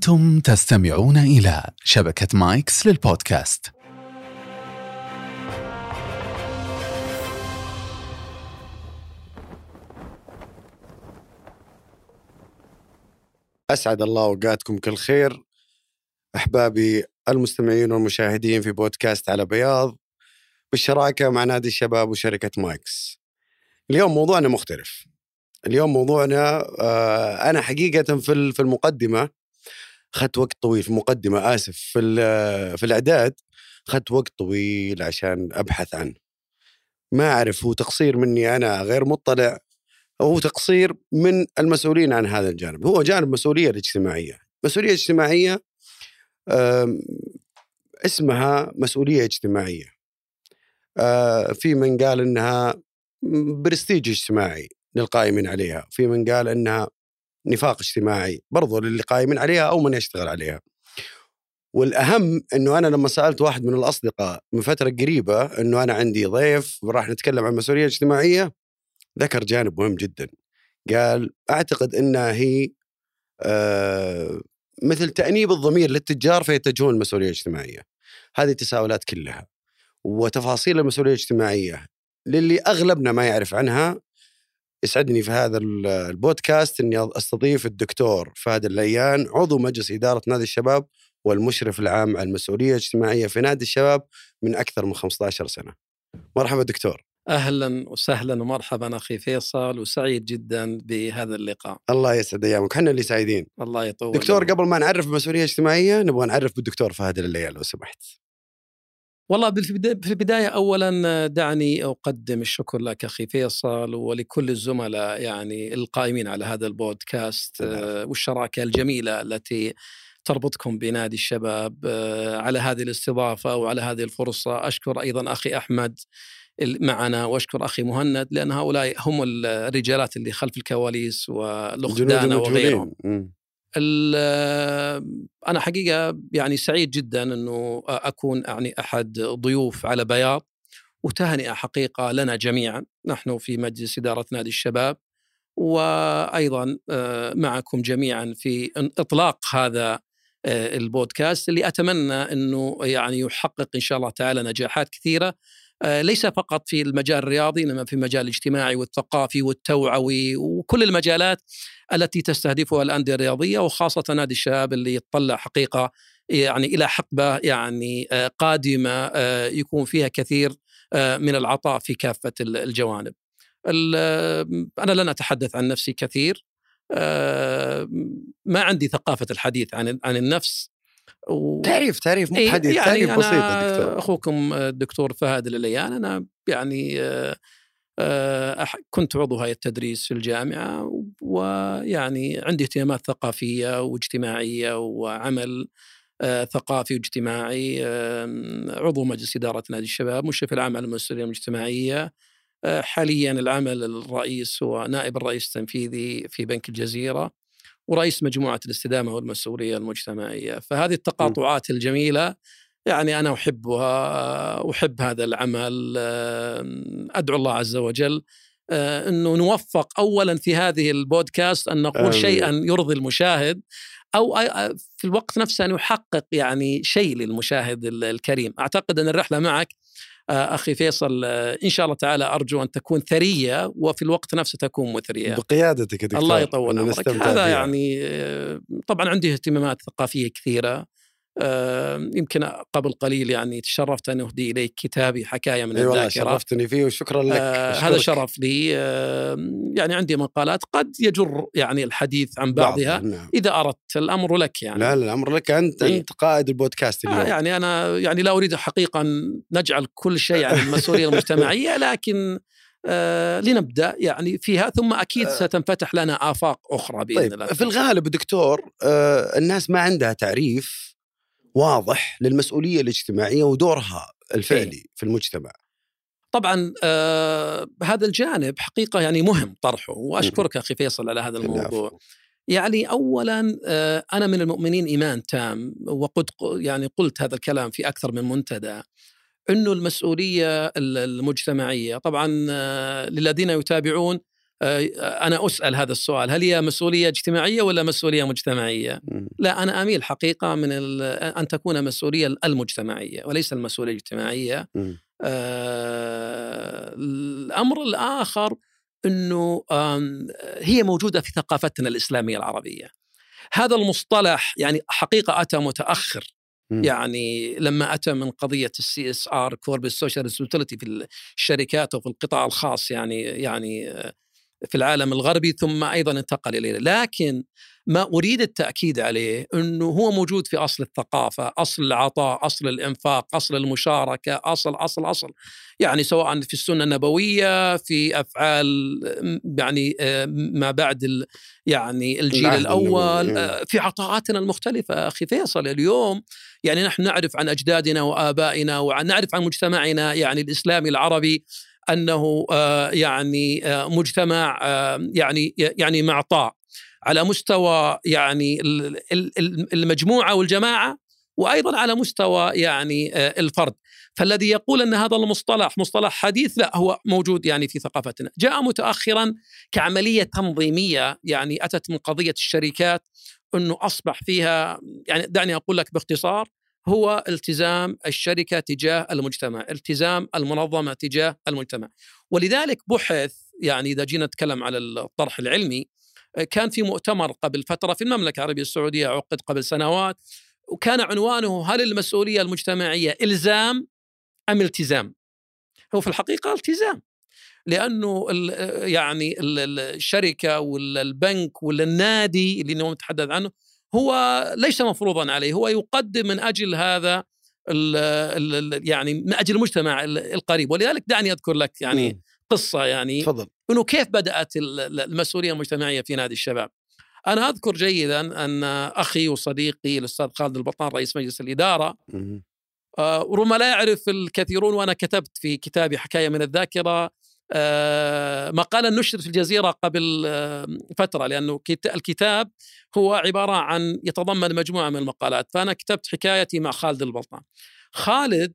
أنتم تستمعون إلى شبكة مايكس للبودكاست. أسعد الله أوقاتكم كل خير أحبابي المستمعين والمشاهدين في بودكاست على بياض بالشراكة مع نادي الشباب وشركة مايكس. اليوم موضوعنا مختلف. اليوم موضوعنا آه، أنا حقيقة في في المقدمة أخذت وقت طويل في المقدمة آسف في, في الإعداد أخذت وقت طويل عشان أبحث عنه. ما أعرف هو تقصير مني أنا غير مطلع أو تقصير من المسؤولين عن هذا الجانب. هو جانب مسؤولية الاجتماعية مسؤولية اجتماعية اسمها مسؤولية اجتماعية. آه، في من قال إنها برستيج اجتماعي للقائمين عليها. في من قال إنها نفاق اجتماعي برضو للي قائمين عليها أو من يشتغل عليها. والأهم إنه أنا لما سألت واحد من الأصدقاء من فترة قريبة إنه أنا عندي ضيف وراح نتكلم عن مسؤولية اجتماعية ذكر جانب مهم جدا. قال أعتقد انها هي آه مثل تأنيب الضمير للتجار فيتجهون المسؤوليه الاجتماعيه هذه التساؤلات كلها وتفاصيل المسؤولية الاجتماعية للي أغلبنا ما يعرف عنها يسعدني في هذا البودكاست إني أستضيف الدكتور فهد الليان عضو مجلس إدارة نادي الشباب والمشرف العام على المسؤولية الاجتماعية في نادي الشباب من أكثر من 15 سنة. مرحبا دكتور. أهلا وسهلا ومرحبا أخي فيصل وسعيد جدا بهذا اللقاء. الله يسعد أيامك، إحنا اللي سعيدين. الله يطول. دكتور قبل ما نعرف المسؤوليه الاجتماعيه نبغى نعرف بالدكتور فهد الليان لو سمحت. والله في البداية أولا دعني أقدم الشكر لك أخي فيصل ولكل الزملاء يعني القائمين على هذا البودكاست والشراكة الجميلة التي تربطكم بنادي الشباب آه، على هذه الاستضافة وعلى هذه الفرصة. أشكر أيضا أخي أحمد معنا وأشكر أخي مهند لأن هؤلاء هم الرجالات اللي خلف الكواليس والاخدانه وغيرهم. أنا حقيقة يعني سعيد جدا إنه أكون يعني أحد ضيوف على بياض وتهنئة حقيقة لنا جميعا نحن في مجلس إدارة نادي الشباب وأيضا معكم جميعا في إطلاق هذا البودكاست اللي أتمنى إنه يعني يحقق إن شاء الله تعالى نجاحات كثيرة. ليس فقط في المجال الرياضي إنما في المجال الاجتماعي والثقافي والتوعوي وكل المجالات التي تستهدفها الأندية الرياضية وخاصة نادي الشباب اللي يتطلع حقيقة يعني إلى حقبة يعني قادمة يكون فيها كثير من العطاء في كافة الجوانب. أنا لن أتحدث عن نفسي كثير ما عندي ثقافة الحديث عن عن النفس و... تعريف تعريف مو حديث يعني تعريف بسيط دكتور. أخوكم الدكتور فهد الليان أنا يعني كنت عضو هيئة التدريس في الجامعة ويعني عندي اهتمامات ثقافية واجتماعية وعمل ثقافي واجتماعي عضو مجلس إدارة نادي الشباب مشرف العام على المسؤوليه المجتمعيه حاليا العمل الرئيس هو نائب الرئيس التنفيذي في بنك الجزيرة. ورئيس مجموعة الاستدامة والمسؤوليه المجتمعية. فهذه التقاطعات الجميلة يعني أنا أحبها أحب هذا العمل أدعو الله عز وجل إنه نوفق اولا في هذه البودكاست أن نقول آمين. شيئا يرضي المشاهد أو في الوقت نفسه أن يحقق يعني شيء للمشاهد الكريم. أعتقد أن الرحلة معك أخي فيصل إن شاء الله تعالى أرجو أن تكون ثرية وفي الوقت نفسه تكون مثريه. بقيادتك دكتور الله يطول عمرك. هذا يعني طبعا عندي اهتمامات ثقافية كثيرة. يمكن قبل قليل يعني تشرفت أن اهدي إليك كتابي حكاية من الذاكرة شرفتني فيه وشكرا لك آه هذا شرف لي آه يعني عندي مقالات قد يجر يعني الحديث عن بعضها بعض. نعم. إذا أردت الأمر لك يعني لا لا الأمر لك أنت إيه؟ أنت قائد البودكاست اليوم آه يعني أنا يعني لا أريد حقيقه ان نجعل كل شيء عن المسؤولية المجتمعية لكن آه لنبدأ يعني فيها ثم أكيد آه. ستنفتح لنا آفاق أخرى بإذن طيب الله في الغالب دكتور آه الناس ما عندها تعريف واضح للمسؤولية الاجتماعية ودورها الفعلي إيه؟ في المجتمع. طبعا آه هذا الجانب حقيقة يعني مهم طرحه وأشكرك أخي فيصل على هذا الموضوع. يعني اولا آه أنا من المؤمنين إيمان تام وقد يعني قلت هذا الكلام في أكثر من منتدى إنه المسؤولية المجتمعية طبعا آه للذين يتابعون أنا أسأل هذا السؤال هل هي مسؤولية اجتماعية ولا مسؤولية مجتمعية؟ لا أنا أميل حقيقة من أن تكون مسؤولية المجتمعية وليس المسؤولية الاجتماعية. آه، الأمر الآخر إنه هي موجودة في ثقافتنا الإسلامية العربية. هذا المصطلح يعني حقيقة أتى متأخر. يعني لما أتى من قضية ال CSR corporate social responsibility في الشركات وفي القطاع الخاص يعني يعني آه، في العالم الغربي ثم أيضا انتقل اليه، لكن ما أريد التأكيد عليه إنه هو موجود في أصل الثقافة، أصل العطاء، أصل الإنفاق، أصل المشاركة، أصل أصل أصل. يعني سواء في السنة النبوية في أفعال يعني آه، ما بعد يعني الجيل الأول النبوي. آه، في عطاءاتنا المختلفة. أخي فيصل اليوم يعني نحن نعرف عن أجدادنا وآبائنا ونعرف عن مجتمعنا يعني الإسلامي العربي. أنه آه، يعني آه، مجتمع آه، يعني يعني معطاء على مستوى يعني ال- ال- ال- المجموعة والجماعة وأيضا على مستوى يعني الفرد. فالذي يقول أن هذا المصطلح مصطلح حديث لا هو موجود يعني في ثقافتنا. جاء متاخرا كعملية تنظيمية يعني أتت من قضية الشركات أنه أصبح فيها يعني دعني أقول لك باختصار هو التزام الشركة تجاه المجتمع، التزام المنظمة تجاه المجتمع. ولذلك بحث يعني إذا جينا نتكلم على الطرح العلمي كان في مؤتمر قبل فترة في المملكة العربية السعودية عقد قبل سنوات وكان عنوانه هل المسؤولية المجتمعية إلزام أم التزام؟ هو في الحقيقة التزام. لأنه يعني ال- ال- الشركة ولا البنك ولا النادي اللي نتحدث عنه هو ليس مفروضا عليه هو يقدم من أجل هذا ال ال يعني من أجل المجتمع ال- القريب ولذلك دعني أذكر لك يعني مم. قصة يعني تفضل إنه كيف بدأت ال- ال- المسؤولية المجتمعية في نادي الشباب. أنا أذكر جيدا أن أخي وصديقي الأستاذ خالد البطان رئيس مجلس الإدارة مم. آه، ربما لا يعرف الكثيرون وأنا كتبت في كتابي حكاية من الذاكرة مقالا نشر في الجزيرة قبل آه، فترة لأنه كت- الكتاب هو عبارة عن يتضمن مجموعة من المقالات فأنا كتبت حكايتي مع خالد البلطان. خالد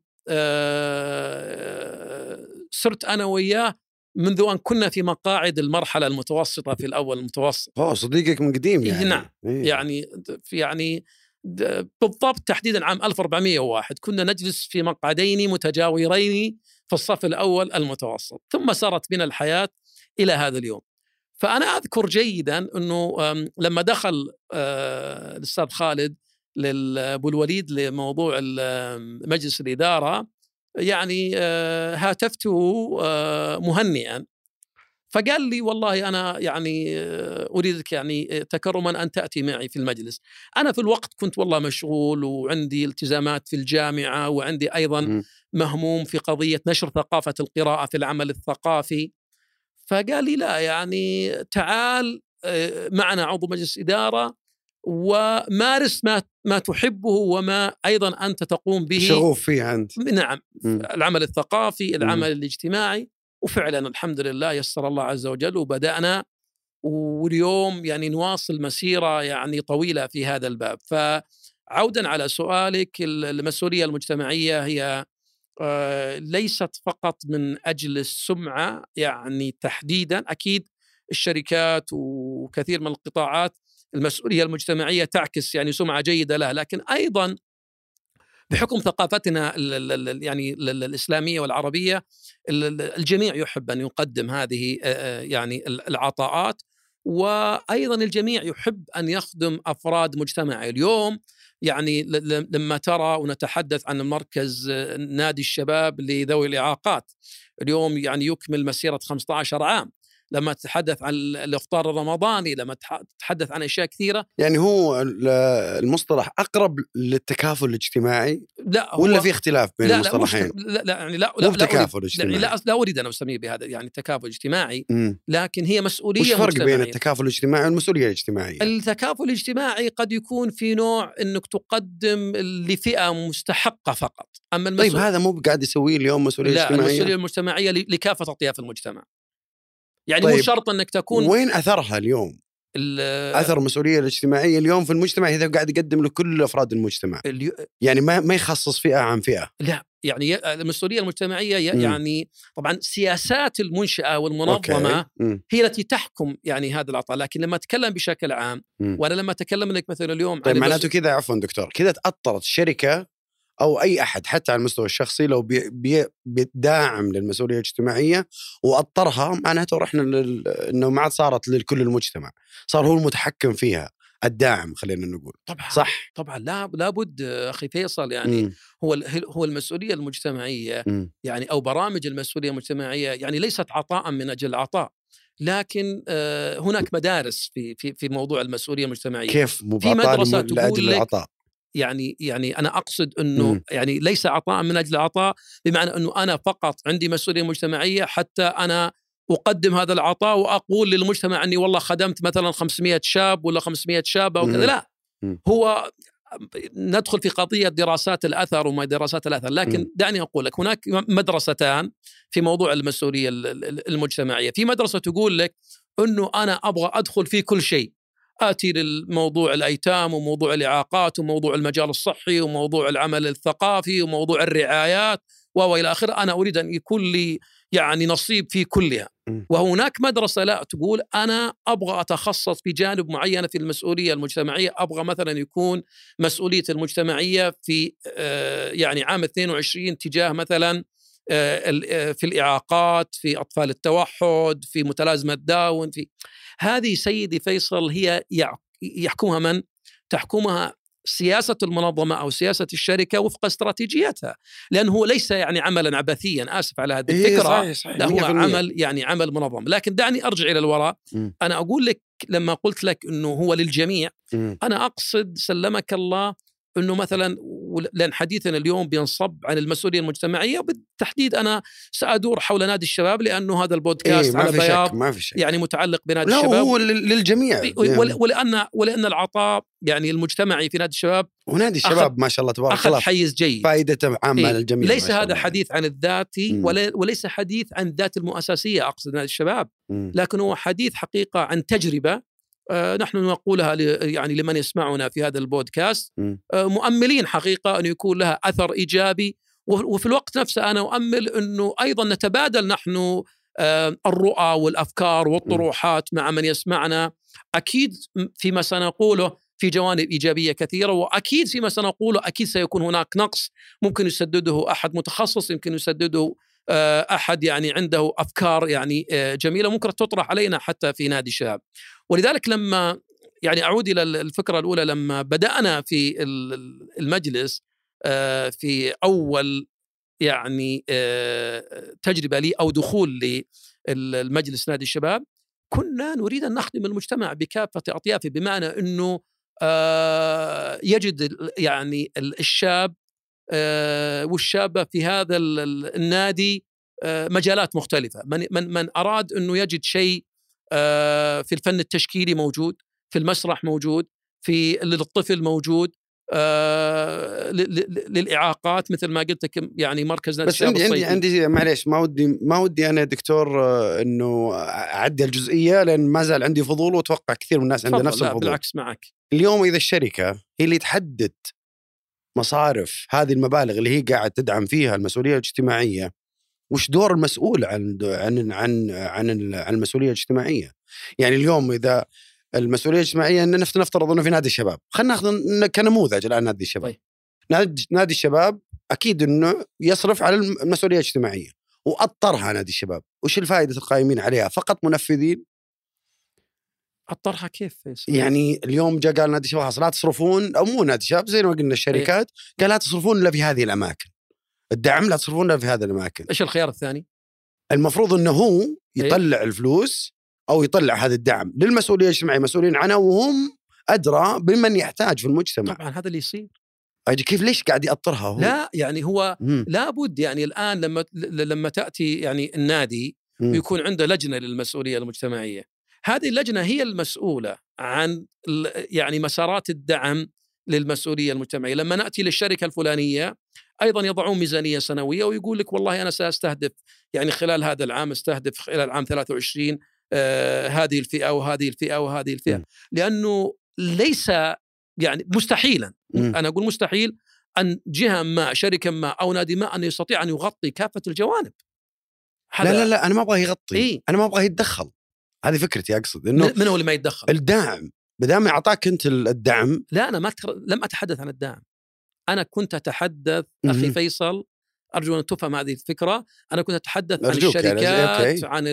آه، صرت أنا وياه منذ أن كنا في مقاعد المرحلة المتوسطة في الأول المتوسط أوه صديقك من قديم إيه، يعني نعم. إيه. يعني يعني د- بالضبط تحديدا عام 1401 كنا نجلس في مقعدين متجاورين في الصف الأول المتوسط ثم سارت بنا الحياة إلى هذا اليوم. فأنا أذكر جيدا أم، لما دخل آه، الأستاذ خالد لابو الوليد لموضوع مجلس الإدارة يعني آه، هاتفته آه، مهنئا. فقال لي والله أنا يعني آه، أريدك يعني آه، تكرما أن تأتي معي في المجلس. أنا في الوقت كنت والله مشغول وعندي التزامات في الجامعة وعندي أيضا. مهموم في قضية نشر ثقافة القراءة في العمل الثقافي. فقال لي لا يعني تعال آه، معنا عضو مجلس إدارة ومارس ما ما تحبه وما أيضا أنت تقوم به شغوف فيه أنت نعم. العمل الثقافي العمل الاجتماعي وفعلا الحمد لله يسر الله عز وجل وبدأنا واليوم يعني نواصل مسيرة يعني طويلة في هذا الباب. فعودا على سؤالك المسؤولية المجتمعية هي آه، ليست فقط من أجل السمعة يعني تحديدا. أكيد الشركات وكثير من القطاعات المسؤولية المجتمعية تعكس يعني سمعة جيدة لها. لكن أيضا بحكم ثقافتنا يعني ال- ال- الإسلامية والعربية ال- ال- الجميع يحب أن يقدم هذه يعني ال- العطاءات وأيضا الجميع يحب أن يخدم أفراد مجتمعه اليوم يعني لما ترى ونتحدث عن مركز نادي الشباب لذوي الإعاقات اليوم يعني يكمل مسيرة 15 عام. لما تتحدث عن ال- الإفطار الرمضاني لما تح- تتحدث عن أشياء كثيرة يعني هو ال- المصطلح أقرب للتكافل الاجتماعي لا ولا في اختلاف بين لا لا, المصطلحين؟ لا لا يعني لا لا, لا يعني اجتماعي لا لا أريد أن أسميه بهذا يعني تكافل اجتماعي. لكن هي مسؤولية وش الفرق بين. التكافل الاجتماعي والمسؤولية الاجتماعية؟ التكافل الاجتماعي قد يكون في نوع إنك تقدم لفئة مستحقة فقط أما المسؤول طيب هذا مو قاعد يسويه اليوم مسؤولية لا اجتماعية؟ المسؤولية المجتمعية لكافة أطياف المجتمع يعني طيب. مو شرط إنك تكون وين أثرها اليوم؟ ال- أثر المسؤولية الاجتماعية اليوم في المجتمع إذا قاعد يقدم لكل أفراد المجتمع، اليو- يعني ما ما يخصص فئة عن فئة. لا يعني المسؤولية المجتمعية مم. يعني طبعا سياسات المنشأة والمنظمة okay. هي التي تحكم يعني هذا العطاء لكن لما أتكلم بشكل عام مم. وأنا لما أتكلم لك مثلا اليوم طيب عن معناته المس- كذا عفوا دكتور كذا تاثرت الشركة أو أي أحد حتى على المستوى الشخصي لو بي بي بيدعم للمسؤولية الاجتماعية وأطرها معناته رحنا. إنه ما عاد صارت لكل المجتمع صار هو المتحكم فيها الداعم خلينا نقول طبعا صح طبعا لا لابد أخي فيصل يعني مم. هو ال- هو المسؤولية المجتمعية مم. يعني أو برامج المسؤولية المجتمعية يعني ليست عطاء من أجل العطاء لكن آه، هناك مدارس في في في موضوع المسؤولية المجتمعية كيف في لم- تقول لك العطاء يعني يعني أنا أقصد إنه مم. يعني ليس عطاء من أجل العطاء بمعنى إنه أنا فقط عندي مسؤولية مجتمعية حتى أنا أقدم هذا العطاء وأقول للمجتمع إني والله خدمت مثلا 500 شاب ولا 500 شابه وكذا مم. لا مم. هو ندخل في قضية دراسات الأثر وما دراسات الأثر لكن مم. دعني أقول لك هناك مدرستان في موضوع المسؤولية ال- ال- المجتمعية في مدرسة تقول لك إنه أنا أبغى أدخل في كل شيء آتي للموضوع الأيتام وموضوع الإعاقات وموضوع المجال الصحي وموضوع العمل الثقافي وموضوع الرعايات والى آخره. أنا أريد أن يكون لي يعني نصيب في كلها. وهناك مدرسة لا تقول أنا أبغى أتخصص في جانب معين في المسؤولية المجتمعية. أبغى مثلا يكون مسؤوليتي المجتمعية في آه، يعني عام 22 تجاه مثلا آه، آه، في الإعاقات في أطفال التوحد في متلازمة داون في هذه سيدي فيصل هي يحكمها من؟ تحكمها سياسة المنظمة أو سياسة الشركة وفق استراتيجيتها لأنه هو ليس يعني عملا عبثيا آسف على هذه إيه الفكرة صحيح صحيح لا هو 100%. عمل يعني عمل منظم لكن دعني أرجع إلى الوراء مم. أنا أقول لك لما قلت لك أنه هو للجميع مم. أنا أقصد سلمك الله أنه مثلا لأن حديثنا اليوم بينصب عن المسؤولية المجتمعية وبالتحديد أنا سأدور حول نادي الشباب لأنه هذا البودكاست إيه ما على في شك بياض ما في شك يعني متعلق بنادي لا الشباب هو لل- للجميع ول- ولأن ولأن العطاء يعني المجتمعي في نادي الشباب ونادي الشباب ما شاء الله تبارك أخذ الله حيز جيد فائدته عامة إيه. للجميع ليس هذا. حديث عن الذاتي. ولا وليس حديث عن الذات المؤسسية أقصد نادي الشباب مم. لكن هو حديث حقيقة عن تجربة نحن نقولها يعني لمن يسمعنا في هذا البودكاست. آه، مؤملين حقيقة أن يكون لها أثر إيجابي. وفي الوقت نفسه أنا أؤمل أنه أيضا نتبادل نحن آه، الرؤى والأفكار والطروحات مع من يسمعنا. أكيد فيما سنقوله في جوانب إيجابية كثيرة وأكيد فيما سنقوله أكيد سيكون هناك نقص. ممكن يسدده أحد متخصص يمكن يسدده آه، أحد يعني عنده أفكار يعني آه، جميلة. ممكن تطرح علينا حتى في نادي الشباب ولذلك لما يعني أعود إلى الفكرة الأولى لما بدأنا في ال- المجلس آه، في أول يعني آه، تجربة لي أو دخول للمجلس نادي الشباب كنا نريد أن نخدم المجتمع بكافة أطيافه بمعنى أنه آه، يجد يعني ال- الشاب والشابة في هذا ال- ال- النادي مجالات مختلفة. من من من أراد أنه يجد شيء في الفن التشكيلي موجود في المسرح موجود في للطفل موجود آه، للإعاقات مثل ما قلت لك يعني مركز بس عندي عندي. عندي معليش ما ودي ما ودي أنا دكتور آه، إنه أعدي الجزئية لأن ما زال عندي فضول وأتوقع كثير من الناس عنده نفس الفضول بالعكس معك اليوم إذا الشركة هي اللي تحدد مصارف هذه المبالغ اللي هي قاعد تدعم فيها المسؤولية الاجتماعية وش دور المسؤول عن عن عن عن عن المسؤولية الاجتماعية؟ يعني اليوم إذا المسؤولية الاجتماعية إن نفت- نفترض إنه في نادي الشباب، خلينا ناخذ كنموذج الآن نادي الشباب. طيب. نادي نادي الشباب أكيد إنه يصرف على الم- المسؤولية الاجتماعية واطرها نادي الشباب، وش الفائدة القائمين عليها؟ فقط منفذين الطرحه كيف؟ يعني اليوم جاء قال نادي الشباب خلاص لا تصرفون أو مو نادي الشباب زي ما قلنا الشركات قال لا تصرفون إلا في هذه الأماكن. الدعم لا تصرفون الا في هذه الاماكن. إيش الخيار الثاني؟ المفروض إنه هو يطلع الفلوس أو يطلع هذا الدعم للمسؤوليه الاجتماعيه مسؤولين عنها وهم أدرى بمن يحتاج في المجتمع طبعا هذا اللي يصير كيف ليش قاعد يأطرها هو لا يعني هو مم. لابد يعني الآن لما لما تأتي يعني النادي مم. ويكون عنده لجنة للمسؤولية المجتمعية هذه اللجنة هي المسؤولة عن يعني مسارات الدعم للمسؤولية المجتمعية لما نأتي للشركة الفلانية أيضا يضعون ميزانية سنوية ويقول لك والله أنا سأستهدف يعني خلال هذا العام أستهدف خلال عام 23 آه هذه الفئة وهذه الفئة وهذه الفئة مم. لأنه ليس يعني مستحيلا مم. أنا أقول مستحيل أن جهة ما شركة ما أو نادي ما أن يستطيع أن يغطي كافة الجوانب لا لا لا أنا ما أبغى يغطي إيه؟ أنا ما أبغى يتدخل هذه فكرتي أقصد إنه من هو اللي ما يتدخل؟ الداعم بدام اعطاك أنت الدعم لا أنا ما. لم أتحدث عن الدعم أنا كنت أتحدث أخي. فيصل أرجو أن تفهم هذه الفكرة أنا كنت أتحدث عن يعني، الشركات. عن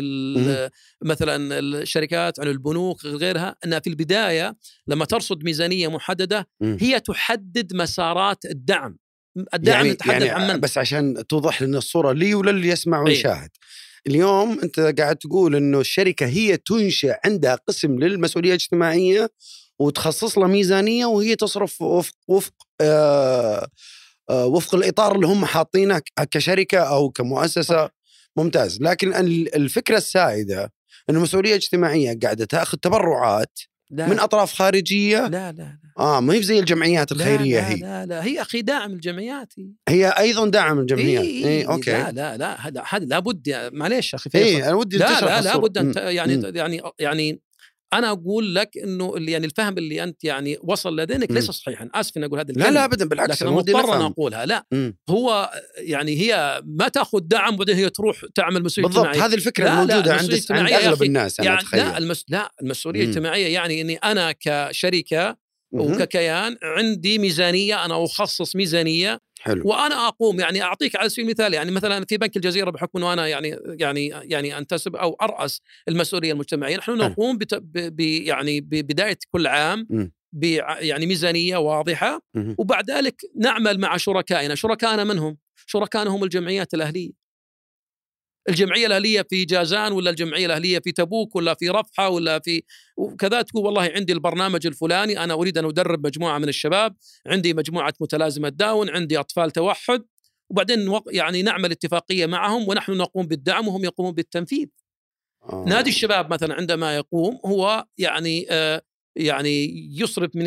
مثلا الشركات عن البنوك غيرها أنها في البداية لما ترصد ميزانية محددة مم. هي تحدد مسارات الدعم الدعم يعني نتحدث يعني عن من بس عشان توضح لنا الصورة لي وللي يسمع أي. ويشاهد اليوم أنت قاعد تقول إنه الشركة هي تنشئ عندها قسم للمسؤولية الاجتماعية وتخصص له ميزانية وهي تصرف وفق وفق آه آه وفق الإطار اللي هم حاطينه كشركة أو كمؤسسة. ممتاز. لكن ال- الفكرة السائدة انه المسؤوليه الاجتماعيه قاعدة تأخذ تبرعات لا من أطراف خارجية. لا لا لا. آه ما هي زي الجمعيات الخيرية لا هي. لا لا. هي أخي داعم الجمعيات هي. أيضا داعم الجمعيات. إيه إيه أوكي. لا لا لا. هذا هذا لابد معليش أخي فيصل. إيه أنا ودي لا لا. لابد أن يعني مم. يعني يعني أنا أقول لك إنه اللي يعني الفهم اللي أنت يعني وصل لدينك ليس. صحيحا آسف إني أقول هذه لا الكلمة لا ابدا بالعكس لكن أنا أنا مضطر ان نفهم أقولها لا مم. هو يعني هي ما تأخذ دعم وبعدين هي تروح تعمل مسؤولية بالضبط اجتماعية هذه الفكرة لا، لا، الموجودة عند المسؤولية عند يا أغلب الناس أنا يعني اتخيل لا المس... لا المسؤولية. الاجتماعيه يعني إني أنا كشركة. وككيان عندي ميزانية أنا أخصص ميزانية حلو وأنا أقوم يعني أعطيك على سبيل المثال يعني مثلا في بنك الجزيرة بحكم انه أنا يعني يعني يعني أنتسب أو أرأس المسؤولية المجتمعية نحن. نقوم بت... ب... ب... يعني ببدايه كل عام مم. ب يعني ميزانية واضحة مهم. وبعد ذلك نعمل مع شركائنا شركائنا من هم؟ شركائنا هم الجمعيات الأهلية الجمعية الأهلية في جازان ولا الجمعية الأهلية في تبوك ولا في رفحة ولا في وكذا تقول والله عندي البرنامج الفلاني أنا أريد أن أدرب مجموعة من الشباب عندي مجموعة متلازمة داون عندي أطفال توحد وبعدين يعني نعمل اتفاقية معهم ونحن نقوم بالدعم وهم يقومون بالتنفيذ آه. نادي الشباب مثلا عندما يقوم هو يعني آه يعني يصرف من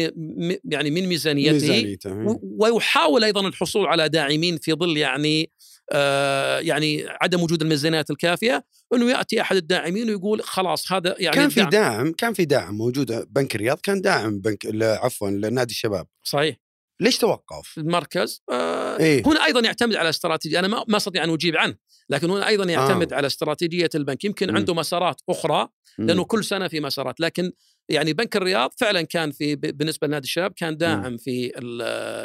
يعني من ميزانيته ميزانيته. و- ويحاول أيضا الحصول على داعمين في ظل يعني يعني عدم وجود الميزانيات الكافية إنه يأتي أحد الداعمين ويقول خلاص هذا يعني كان في دعم كان في دعم موجود بنك الرياض كان داعم بنك عفوا لنادي الشباب صحيح ليش توقف؟ المركز آه إيه هنا أيضا يعتمد على استراتيجية أنا ما أستطيع أن أجيب عنه لكن هنا أيضا يعتمد آه. على استراتيجية البنك يمكن. عنده مسارات أخرى. لأنه كل سنة في مسارات لكن يعني بنك الرياض فعلا كان في بالنسبة لنادي الشباب كان داعم في ال-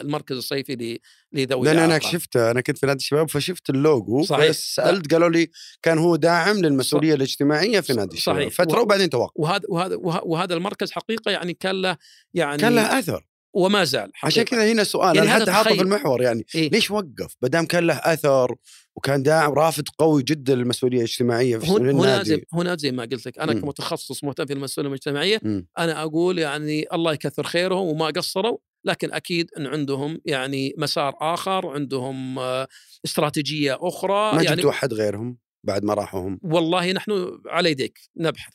المركز الصيفي لذوي لأن أنا. شفته أنا كنت في نادي الشباب فشفت اللوجو صحيح. سالت قالوا لي كان هو داعم للمسؤولية الاجتماعية في نادي الشباب صحيح. فتره وبعدين توقف وهذا وهذا وه- وهذا المركز حقيقة يعني كان له يعني كان له أثر وما زال عشان حقيقة. كذا هنا سؤال يعني حتى حاطه في. المحور يعني إيه؟ ليش وقف؟ ما دام كان له أثر وكان داعم رافد قوي جدا للمسؤولية الاجتماعية في هن- هنا زي النادي هنا زي ما قلت لك أنا مم. كمتخصص مهتم في المسؤولية المجتمعيه مم. أنا أقول يعني الله يكثر خيرهم وما قصروا لكن أكيد إن عندهم يعني مسار آخر عندهم آه، استراتيجية أخرى ما يعني جبتوا احد غيرهم بعد ما راحوا هم والله نحن على يديك نبحث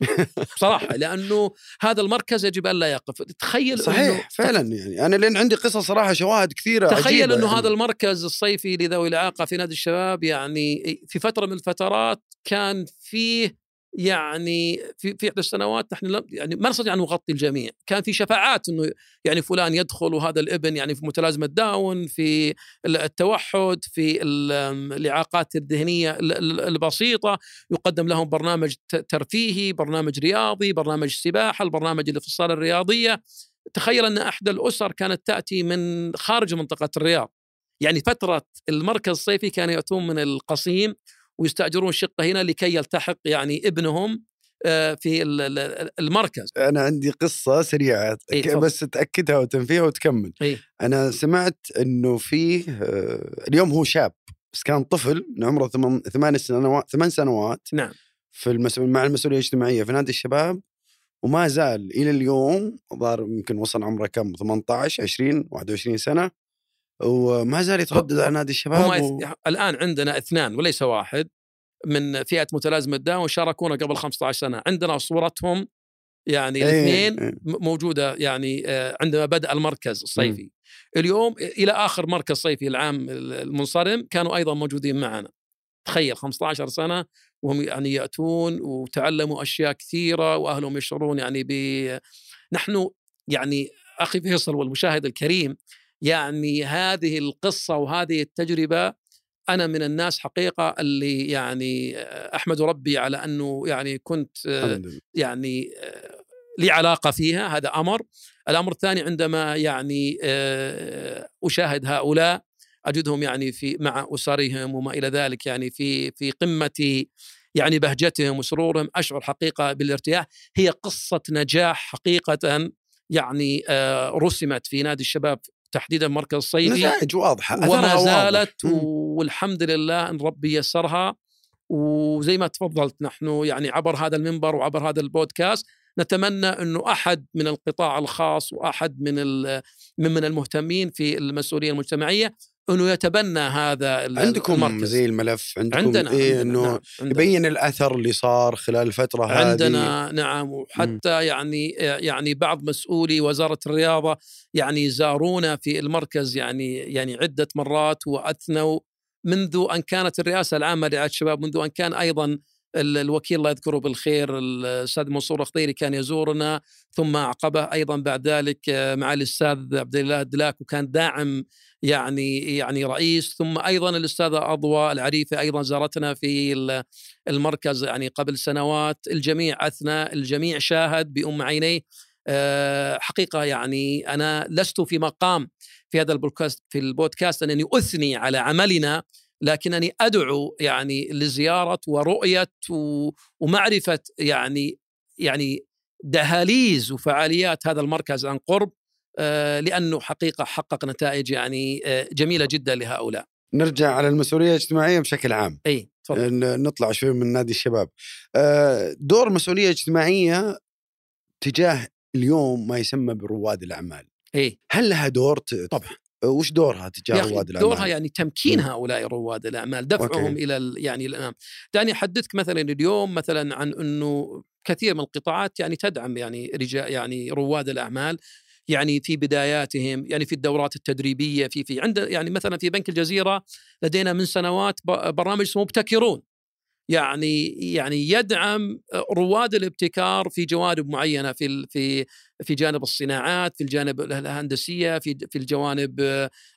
بصراحة لأنه هذا المركز يجب أن لا يقف. تخيل صحيح إنه- فعلا يعني. أنا لأن عندي قصص صراحة شواهد كثيرة تخيل إنه يعني. هذا المركز الصيفي لذوي الإعاقة في نادي الشباب يعني في فترة من الفترات كان فيه يعني في في إحدى السنوات نحن لم يعني ما نستطيع أن نغطي الجميع، كان في شفاعات إنه يعني فلان يدخل وهذا الابن يعني في متلازمة داون، في التوحد، في ال- الإعاقات الذهنية ال- ال- البسيطة، يقدم لهم برنامج ترفيهي، برنامج رياضي، برنامج سباحة، البرنامج الصاله الرياضيه. تخيل أن إحدى الأسر كانت تأتي من خارج منطقة الرياض. يعني فترة المركز الصيفي كانوا يأتون من القصيم ويستأجرون شقة هنا لكي يلتحق يعني ابنهم آه، في ال- ال- المركز. أنا عندي قصة سريعة إيه،. بس تأكدها وتنفيها وتكمل إيه. أنا سمعت إنه فيه آه، اليوم هو شاب بس كان طفل من عمره ثمان ثمان سنوات ثمان سنوات نعم في المسؤول مع المسؤولية الاجتماعية في نادي الشباب وما زال إلى اليوم ظهر يمكن وصل عمره كم 18 20 21 سنة وما زال يتردد على نادي الشباب و... الآن عندنا اثنان وليس واحد من فئة متلازمة داون شاركونا قبل 15 سنة، عندنا صورتهم يعني إيه، الاثنين. م- موجودة يعني آه، عندما بدأ المركز الصيفي. اليوم إلى آخر مركز صيفي العام المنصرم كانوا أيضا موجودين معنا. تخيل 15 سنة وهم يعني يأتون وتعلموا أشياء كثيرة وأهلهم يشعرون يعني ب نحن يعني أخي فيصل والمشاهد الكريم يعني هذه القصة وهذه التجربة أنا من الناس حقيقة اللي يعني آه، أحمد ربي على أنه يعني كنت آه،. يعني آه، لي علاقة فيها هذا أمر الأمر الثاني عندما يعني أشاهد هؤلاء أجدهم يعني في مع أسرهم وما إلى ذلك يعني في في قمة يعني بهجتهم وسرورهم أشعر حقيقة بالارتياح هي قصة نجاح حقيقة يعني رسمت في نادي الشباب تحديدا مركز الصيفي نتائج واضحة وما واضح. زالت مم. والحمد لله إن ربي يسرها وزي ما تفضلت نحن يعني عبر هذا المنبر وعبر هذا البودكاست نتمنى إنه أحد من القطاع الخاص وأحد من من المهتمين في المسؤولية المجتمعية إنه يتبنى هذا عندكم المركز. زي الملف عندكم عندنا إيه عندنا إنه نعم عندنا. يبين الأثر اللي صار خلال الفترة هذه. عندنا نعم وحتى يعني يعني بعض مسؤولي وزارة الرياضة يعني زارونا في المركز يعني يعني عدة مرات وأثنوا منذ أن كانت الرئاسة العامة لرعايه الشباب منذ أن كان أيضا الوكيل الله يذكره بالخير الأستاذ منصور الخضيري كان يزورنا ثم اعقبه أيضا بعد ذلك آه، مع الأستاذ عبد الله الدلاك وكان داعم يعني يعني رئيس ثم أيضا الأستاذة اضواء العريفة أيضا زارتنا في ال- المركز يعني قبل سنوات الجميع اثنى الجميع شاهد بأم عينيه آه، حقيقة يعني أنا لست في مقام في هذا البودكاست في البودكاست أنني أثني على عملنا لكنني أدعو يعني لزيارة ورؤية و- ومعرفة يعني يعني دهاليز وفعاليات هذا المركز عن قرب آه، لأنه حقيقة حقق نتائج يعني آه، جميلة جدا لهؤلاء. نرجع على المسؤولية الاجتماعية بشكل عام إي تفضل. نطلع شوي من نادي الشباب آه، دور مسؤولية اجتماعية تجاه اليوم ما يسمى برواد الأعمال إي هل لها دور ت... طبعا. وش دورها تجاه رواد الأعمال دورها يعني تمكين. هؤلاء رواد الأعمال دفعهم okay. إلى ال- يعني الإمام دعني أحدثك مثلا اليوم مثلا عن إنه كثير من القطاعات يعني تدعم يعني رجال يعني رواد الأعمال يعني في بداياتهم يعني في الدورات التدريبية في في عند يعني مثلا في بنك الجزيرة لدينا من سنوات برنامج اسمه مبتكرون يعني يعني يدعم رواد الابتكار في جوانب معينة في في في جانب الصناعات في الجانب الهندسية في في الجوانب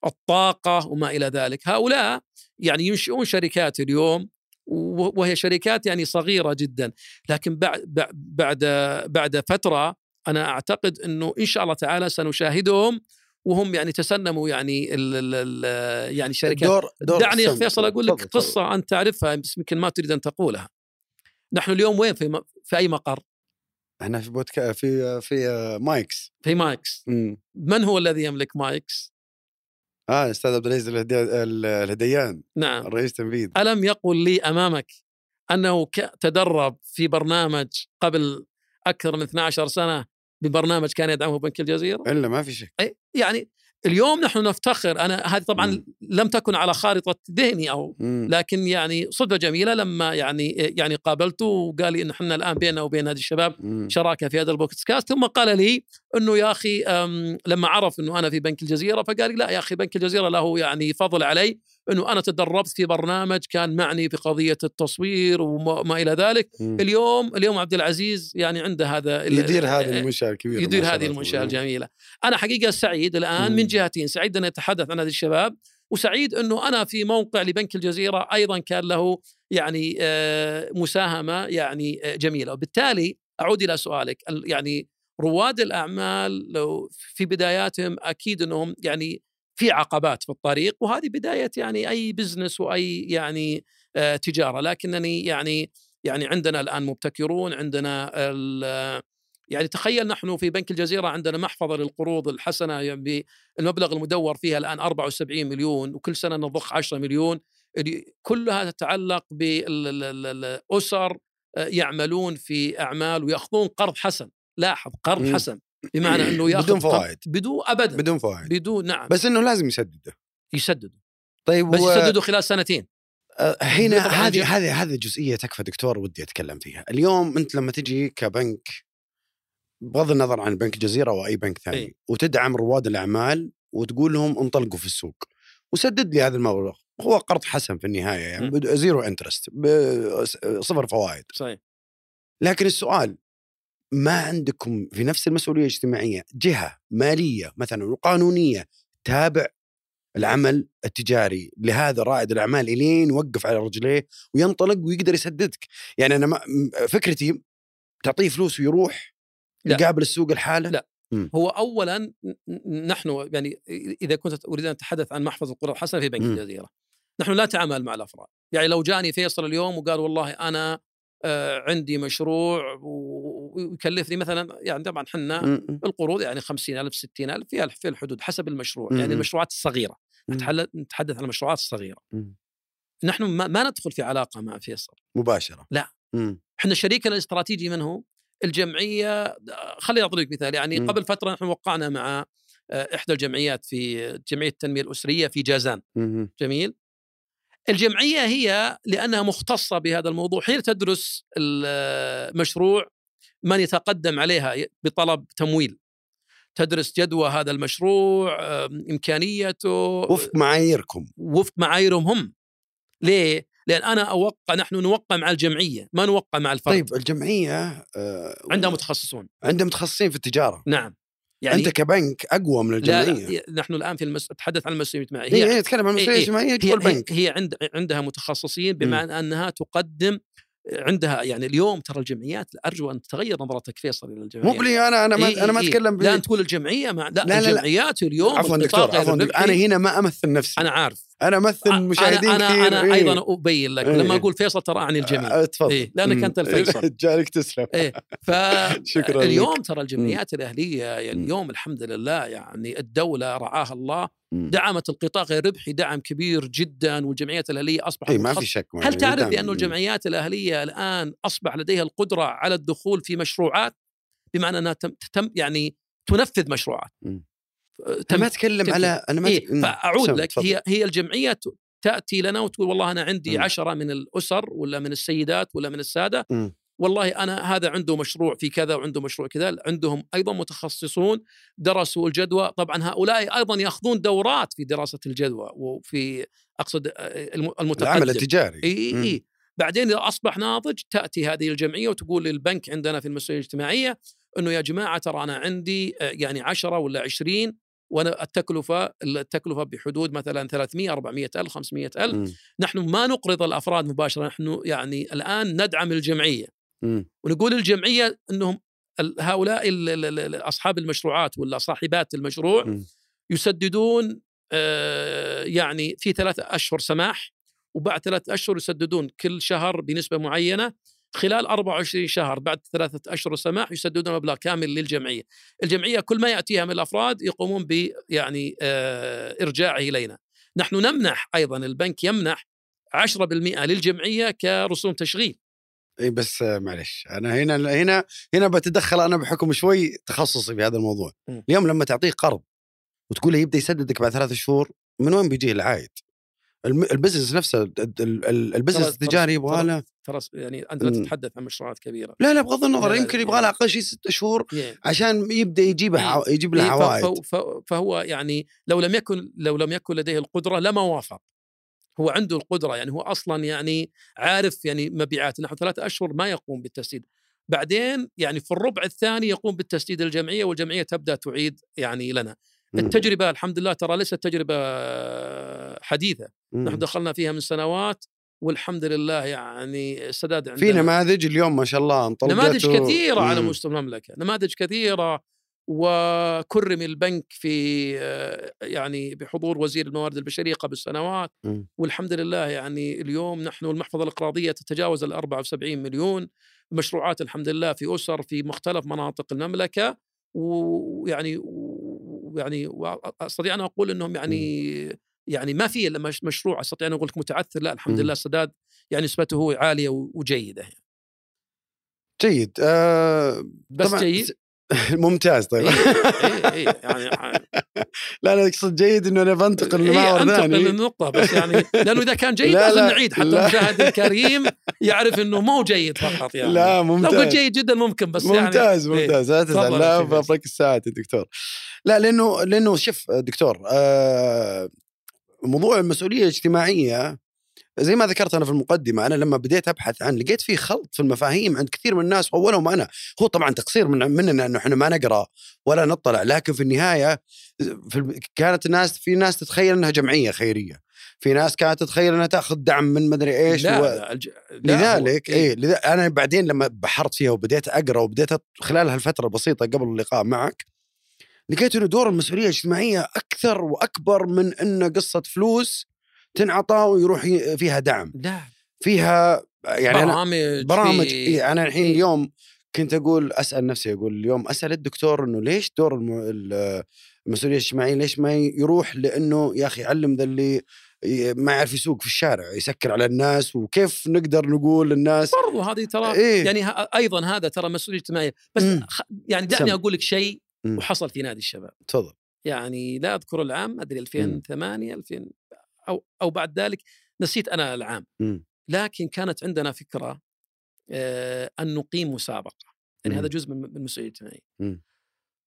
الطاقة وما إلى ذلك. هؤلاء يعني ينشئون شركات اليوم وهي شركات يعني صغيرة جدا. لكن بعد بعد بعد فترة أنا أعتقد إنه إن شاء الله تعالى سنشاهدهم وهم يعني تسنموا يعني ال ال ال يعني شركات دور دور دعني يا فيصل أقول لك. قصة انت تعرفها بس يمكن ما تريد أن تقولها. نحن اليوم وين في م- في أي مقر؟ إحنا في بودكا في في مايكس في مايكس. مم. من هو الذي يملك مايكس؟ آه أستاذ عبد العزيز الهدي- ال- الهديان نعم. الرئيس التنفيذي ألم يقل لي أمامك أنه تدرب في برنامج قبل أكثر من 12 سنة ببرنامج كان يدعمه بنك الجزيرة؟ إلا ما في شك أي يعني اليوم نحن نفتخر أنا هذه طبعا مم. لم تكن على خارطة ذهني أو مم. لكن يعني صدفة جميلة لما يعني يعني قابلته وقال لي إن إحنا الآن بيننا وبين نادي الشباب مم. شراكة في هذا البودكاست ثم قال لي إنه يا أخي لما عرف إنه أنا في بنك الجزيرة فقال لي لا يا أخي بنك الجزيرة له يعني فضل علي إنه أنا تدربت في برنامج كان معني في قضية التصوير وما ما إلى ذلك مم. اليوم اليوم عبد العزيز يعني عنده هذا يدير هذه المنشاه الكبيره يدير هذه. المنشاه الجميله أنا حقيقة سعيد الآن مم. من جهتين سعيد أن أتحدث عن هذه الشباب وسعيد إنه أنا في موقع لبنك الجزيرة أيضا كان له يعني آه، مساهمة يعني آه، جميلة وبالتالي أعود إلى سؤالك ال- يعني رواد الأعمال لو في بداياتهم أكيد إنهم يعني في عقبات في الطريق وهذه بداية يعني أي بزنس وأي يعني آه، تجارة. لكنني يعني يعني عندنا الآن مبتكرون عندنا يعني تخيل نحن في بنك الجزيرة عندنا محفظة للقروض الحسنة يعني المبلغ المدور فيها الآن 74 مليون وكل سنة نضخ 10 مليون. كلها تتعلق بالاسر يعملون في أعمال ويأخذون قرض حسن. لاحظ قرض. حسن. بمعنى إنه ياخذ بدون فوائد. بدون ابدا. بدون فوائد. بدون نعم. بس إنه لازم يسدده. يسددوا طيب بس و- يسددوا خلال سنتين. هنا هذه. هذه هذه جزئية تكفى دكتور ودي أتكلم فيها. اليوم أنت لما تجي كبنك بغض النظر عن بنك جزيرة أو أي بنك ثاني إي. وتدعم رواد الأعمال وتقول لهم انطلقوا في السوق. وسدد لي هذا المبلغ. هو قرض حسن في النهاية يعني zero interest صفر فوائد. صحيح. لكن السؤال ما عندكم في نفس المسؤولية الاجتماعية جهة مالية مثلا وقانونية تابع العمل التجاري لهذا رائد الأعمال إلين يوقف على رجليه وينطلق ويقدر يسددك يعني أنا ما فكرتي تعطيه فلوس ويروح لا. يقابل السوق الحالة لا. هو اولا نحن يعني إذا كنت أريد أن أتحدث عن محفظة القرى الحسنة في بنك. الجزيرة نحن لا نتعامل مع الأفراد يعني لو جاني فيصل اليوم وقال والله أنا عندي مشروع ويكلفني مثلا يعني طبعا حنا م- م- القروض يعني 50000 60000 في في الحدود حسب المشروع مم. يعني المشروعات الصغيرة نتحدث عن المشروعات الصغيرة. نحن ما, ما ندخل في علاقة مع فيصل مباشرة لا. إحنا شريكنا الاستراتيجي من هو؟ الجمعية خليني اضرب لك مثال يعني. قبل فترة نحن وقعنا مع آه، إحدى الجمعيات في جمعية التنمية الأسرية في جازان جميل الجمعية هي لأنها مختصة بهذا الموضوع. حين تدرس المشروع من يتقدم عليها؟ بطلب تمويل. تدرس جدوى هذا المشروع إمكانيته وفق معاييركم. وفق معاييرهم. هم ليه؟ لأن أنا أوقع نحن نوقع مع الجمعية ما نوقع مع الفرد. طيب الجمعية آه، عندها متخصصون. عندها متخصصين في التجارة. نعم. يعني أنت كبنك أقوى من لا, الجمعية. لا نحن الآن في المس... اتحدث عن المسؤوليه الاجتماعيه هي هي تتكلم عن إيه، المسؤوليه إيه. الاجتماعيه هي, البنك هي عند عندها متخصصين بمعنى أنها تقدم عندها يعني اليوم ترى الجمعيات أرجو أن تتغير نظرتك فيصل إلى الجمعيات مو بلي أنا أنا ما إيه أنا ما إيه أتكلم لا ب- انت تقول الجمعية مع لا, لا، لا، لا. الجمعيات اليوم عفوا دكتور عفوا أنا هنا ما أمثل نفسي. أنا عارف. أنا أمثل أنا- مشاهدين أنا كثير أنا إيه. أيضا أبين لك إيه. لما أقول فيصل ترى أعني الجميع آه، تفضل إيه، لأنك مم. أنت الفيصل. جالك تسلم إيه شكراً فاليوم لك. ترى الجمعيات الأهلية يعني. اليوم الحمد لله يعني الدولة رعاها الله. دعمت القطاع غير الربحي دعم كبير جدا والجمعيات الأهلية أصبحت اي ما. في شك هل تعرف. بأن الجمعيات الأهلية الآن أصبح لديها القدرة على الدخول في مشروعات بمعنى أنها تم, تم يعني تنفذ مشروعات أنا ما اتكلم تنفيذ. على أنا ما إيه سم، لك تفضل. هي هي الجمعية ت- تأتي لنا وتقول والله أنا عندي مم. عشرة من الأسر ولا من السيدات ولا من السادة مم. والله أنا هذا عنده مشروع في كذا وعنده مشروع كذا عندهم أيضا متخصصون درسوا الجدوى طبعا هؤلاء أيضا يأخذون دورات في دراسة الجدوى وفي أه، الم- المتقدم العمل التجاري إي. إي بعدين إذا أصبح ناضج تأتي هذه الجمعية وتقول للبنك عندنا في المسؤوليه الاجتماعية إنه يا جماعة ترى أنا عندي آه، يعني 10 ولا 20 وأنا التكلفة التكلفة بحدود مثلا 300 400 ألف 500 ألف مم. نحن ما نقرض الأفراد مباشرة نحن يعني الآن ندعم الجمعية مم. ونقول للجمعيه إنهم هؤلاء أصحاب المشروعات ولا صاحبات المشروع مم. يسددون آه، يعني في ثلاثة أشهر سماح وبعد ثلاثة أشهر يسددون كل شهر بنسبة معينة خلال 24 شهر بعد ثلاثة أشهر سماح يسددون مبلغ كامل للجمعية. الجمعية كل ما يأتيها من الأفراد يقومون ب يعني آه، إرجاعه إلينا. نحن نمنح أيضا البنك يمنح 10% للجمعية كرسوم تشغيل. اي بس معلش أنا هنا هنا هنا بتدخل أنا بحكم شوي تخصصي في هذا الموضوع. مم. اليوم لما تعطيه قرض وتقول له يبدأ يسددك بعد ثلاث شهور من وين بيجيه العائد؟ ال business نفسه ال- ال- ال- ال business التجاري يبغى له ترى يعني أنت لا مم. تتحدث عن مشروعات كبيرة. لا لا بغض النظر يمكن يبغى له أقل شيء ست شهور يعني عشان يبدأ يجيب إيه. يجيب له إيه، ف- عوائد ف- فهو يعني لو لم يكن لو لم يكن لديه القدرة لما وافق. هو عنده القدرة يعني هو أصلا يعني عارف يعني مبيعات نحو ثلاثة أشهر ما يقوم بالتسديد. بعدين يعني في الربع الثاني يقوم بالتسديد الجمعية والجمعية تبدأ تعيد يعني لنا. مم. التجربة الحمد لله ترى ليست تجربة حديثة. نحن دخلنا فيها من سنوات. والحمد لله يعني السداد في عندنا نماذج اليوم ما شاء الله انطلقت نماذج و- كثيرة على. مستوى المملكة نماذج كثيرة وكرم البنك في آه، يعني بحضور وزير الموارد البشرية قبل سنوات. والحمد لله يعني اليوم نحن المحفظة الإقراضية تتجاوز ال 74 مليون مشروعات الحمد لله في أسر في مختلف مناطق المملكة ويعني ويعني واستطيع أن أقول إنهم يعني يعني ما في إلا مش- مشروع أستطيع أن أقول لك متعثر لا الحمد. لله السداد يعني نسبته عالية وجيدة يعني. جيد. آه بس طبعاً جيد؟ ممتاز طيب. اي اي اي يعني لا لا اقصد جيد إنه أنا بنتقل إيه لمحور أنتقل ثاني. للنقطة بس يعني لأنه إذا كان جيد لا، لازم لا، نعيد حتى. المشاهد الكريم يعرف إنه مو جيد فقط يعني. لا لو ممتاز. قلت جيد جدا ممكن بس يعني ممتاز إيه. ممتاز. لا تزعل. لا بفرق الساعات يا دكتور. لا لأنه لأنه شوف دكتور آه موضوع المسؤولية الاجتماعية زي ما ذكرت أنا في المقدمة أنا لما بديت أبحث عن لقيت في خلط في المفاهيم عند كثير من الناس اولهم أنا هو طبعا تقصير من مننا إنه إحنا ما نقرأ ولا نطلع لكن في النهاية في كانت الناس في ناس تتخيل إنها جمعية خيرية في ناس كانت تتخيل إنها تأخذ دعم من مدري إيش لا و... لا الج... لا لذلك هو- إيه لذا أنا بعدين لما بحرت فيها وبديت أقرأ وبديت خلال هالفترة البسيطة قبل اللقاء معك لقيت إنه دور المسؤولية الاجتماعية أكثر وأكبر من انه قصة فلوس تنعطى ويروح فيها دعم لا فيها يعني برامج برامج في- إيه أنا الحين إيه. اليوم كنت أقول أسأل نفسي أقول اليوم أسأل الدكتور إنه ليش دور الم- ال- المسؤولية الاجتماعية ليش ما يروح لأنه يا أخي علم ذا اللي ما يعرف يسوق في الشارع يسكر على الناس وكيف نقدر نقول للناس برضو هذه ترى إيه؟ يعني أيضا هذا ترى مسؤولية اجتماعية بس مم. يعني دعني. أقول لك شيء مم. وحصل في نادي الشباب تفضل يعني لا أذكر العام أدري 2008 2000 أو أو بعد ذلك نسيت أنا العام مم. لكن كانت عندنا فكرة آه أن نقيم مسابقة يعني مم. هذا جزء من المسؤوليه الاجتماعيه مم.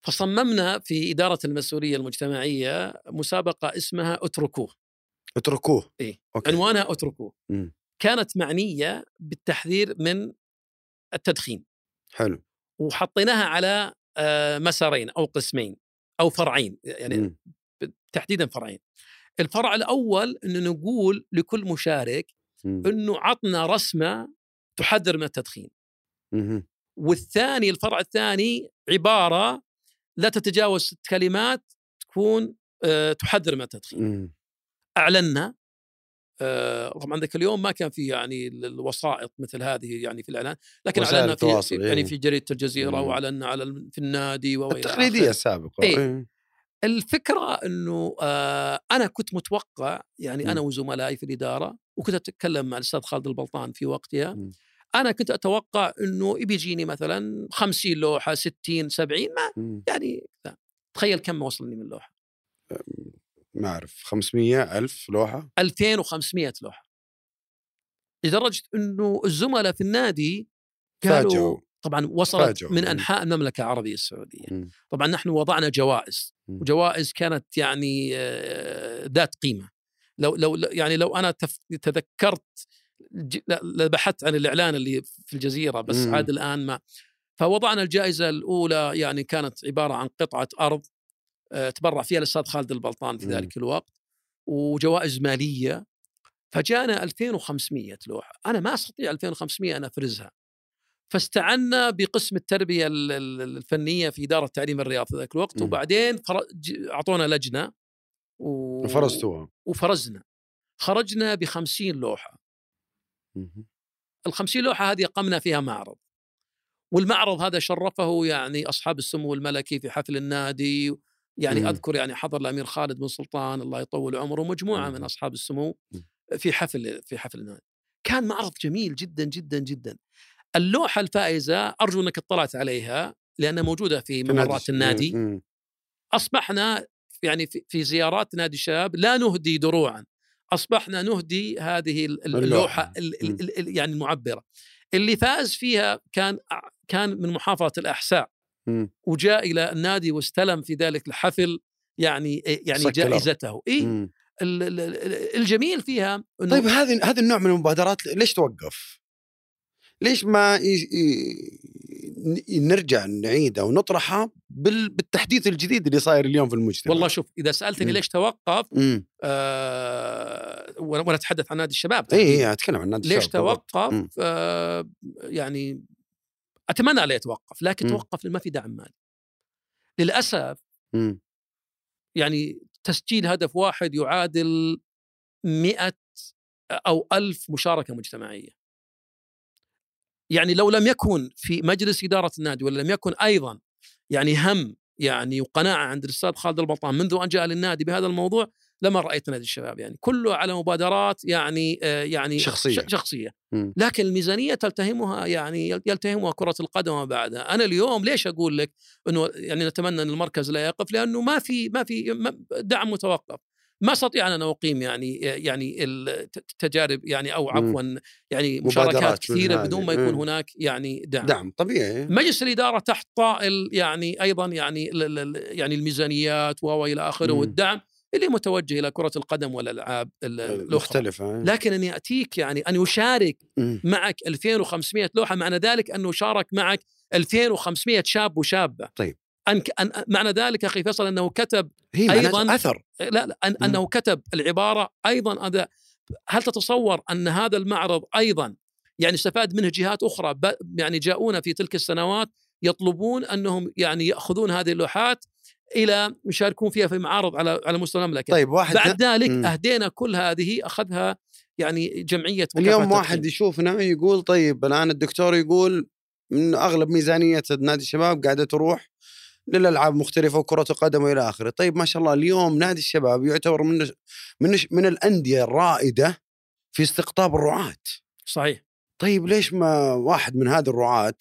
فصممنا في إدارة المسؤولية المجتمعية مسابقة اسمها أتركوه أتركوه إيه. أوكي عنوانها أتركوه مم. كانت معنية بالتحذير من التدخين حلو وحطيناها على مسارين أو قسمين أو فرعين يعني مم. تحديدا فرعين الفرع الأول إنه نقول لكل مشارك مم. إنه عطنا رسمة تحذر من التدخين مم. والثاني الفرع الثاني عبارة لا تتجاوز ست كلمات تكون آه، تحذر من التدخين مم. أعلنا آه، طبعا ذاك اليوم ما كان في يعني ال- الوسائط مثل هذه يعني في الإعلان لكن اعلنا في, في يعني إيه. في جريدة الجزيرة مم. واعلنا على في النادي التقليدية. السابقة إيه. إيه. الفكرة إنه آه أنا كنت متوقع يعني أنا مم. وزملائي في الإدارة وكنت أتكلم مع الأستاذ خالد البلطان في وقتها مم. أنا كنت أتوقع إنه بيجيني مثلا 50 لوحة 60 70 ما مم. يعني لا. تخيل كم وصلني من لوحة ما أعرف 500 ألف لوحة 2500 لوحة لدرجة إنه الزملاء في النادي قالوا فاجئوا. طبعا وصلت فاجئوا. من مم. أنحاء المملكة العربية السعودية مم. طبعا نحن وضعنا جوائز مم. وجوائز كانت يعني آه، ذات قيمة لو لو يعني لو أنا تذكرت لبحثت عن الإعلان اللي في الجزيرة بس مم. عاد الآن ما فوضعنا الجائزة الأولى يعني كانت عبارة عن قطعة أرض تبرع فيها الاستاذ خالد البلطان في. ذلك الوقت وجوائز مالية. فجانا 2500 لوحة. أنا ما أستطيع 2500 ان أفرزها. فاستعنا بقسم التربية ال- ال- الفنية في إدارة تعليم الرياض في ذاك الوقت. وبعدين أعطونا لجنة و... فرزتوها وفرزنا. خرجنا ب 50 لوحة. ال 50 لوحة هذه قمنا فيها معرض. والمعرض هذا شرفه يعني أصحاب السمو الملكي في حفل النادي يعني مم. أذكر يعني حضر الأمير خالد بن سلطان الله يطول عمره ومجموعه مم. من أصحاب السمو مم. في حفل في حفل كان معرض جميل جدا جدا جدا اللوحة الفائزة أرجو أنك اطلعت عليها لأنها موجودة في ممرات النادي مم. أصبحنا يعني في, زيارات نادي الشباب لا نهدي دروعا أصبحنا نهدي هذه. اللوحة ال- ال- ال- ال- يعني المعبرة اللي فاز فيها كان كان من محافظة الأحساء. وجاء إلى النادي واستلم في ذلك الحفل يعني يعني صك الأرض. جائزته اي الجميل فيها إنه طيب هذه هذا النوع من المبادرات ليش توقف؟ ليش ما. نرجع نعيدها ونطرحها بال... بالتحديث الجديد اللي صاير اليوم في المجتمع والله شوف إذا سألتني. ليش توقف آه وأنا أتحدث عن نادي الشباب اي تحديداً. اي أتكلم عن نادي ليش الشباب. مم. توقف آه يعني أتمنى لا يتوقف لكن مم. توقف لما في دعم مالي للأسف مم. يعني تسجيل هدف واحد يعادل مئة أو ألف مشاركة مجتمعية يعني لو لم يكن في مجلس إدارة النادي ولا لم يكن أيضا يعني هم يعني وقناعة عند الأستاذ خالد البلطان منذ أن جاء للنادي بهذا الموضوع لما رأيت نادي الشباب يعني كله على مبادرات يعني آه يعني شخصية. ش- شخصية مم. لكن الميزانية تلتهمها يعني يلتهمها كرة القدم وما بعدها أنا اليوم ليش أقول لك أنه يعني نتمنى أن المركز لا يقف لأنه ما في ما في دعم متوقف ما أستطيع أن أنا أقيم يعني يعني التجارب يعني أو. عفوا يعني مشاركات كثيرة. بدون ما يكون. هناك يعني دعم, دعم طبيعي مجلس الإدارة تحت طائل يعني أيضا يعني يعني الميزانيات والى آخره. والدعم اللي متوجه إلى كرة القدم والالعاب ال- الأخرى. مختلفة لكن أن يأتيك يعني أن يشارك مم. معك 2500 لوحة معنى ذلك أنه شارك معك 2500 شاب وشابة. طيب. أن أن معنى ذلك أخي فيصل أنه كتب هي أيضاً أثر. لا لا أن أنه كتب العبارة أيضا هذا هل تتصور أن هذا المعرض أيضا يعني استفاد منه جهات أخرى؟ ب- يعني جاءونا في تلك السنوات يطلبون أنهم يعني يأخذون هذه اللوحات إلى يشاركون فيها في معارض على على مستوى المملكة طيب واحد بعد ذلك مم. أهدينا كل هذه أخذها يعني جمعية اليوم واحد التدخين. يشوفنا يقول طيب الآن الدكتور يقول من أغلب ميزانية نادي الشباب قاعدة تروح للألعاب مختلفة وكرة القدم وإلى آخره، طيب ما شاء الله اليوم نادي الشباب يعتبر من من من الأندية الرائدة في استقطاب الرعاة. صحيح طيب ليش ما واحد من هذه الرعاة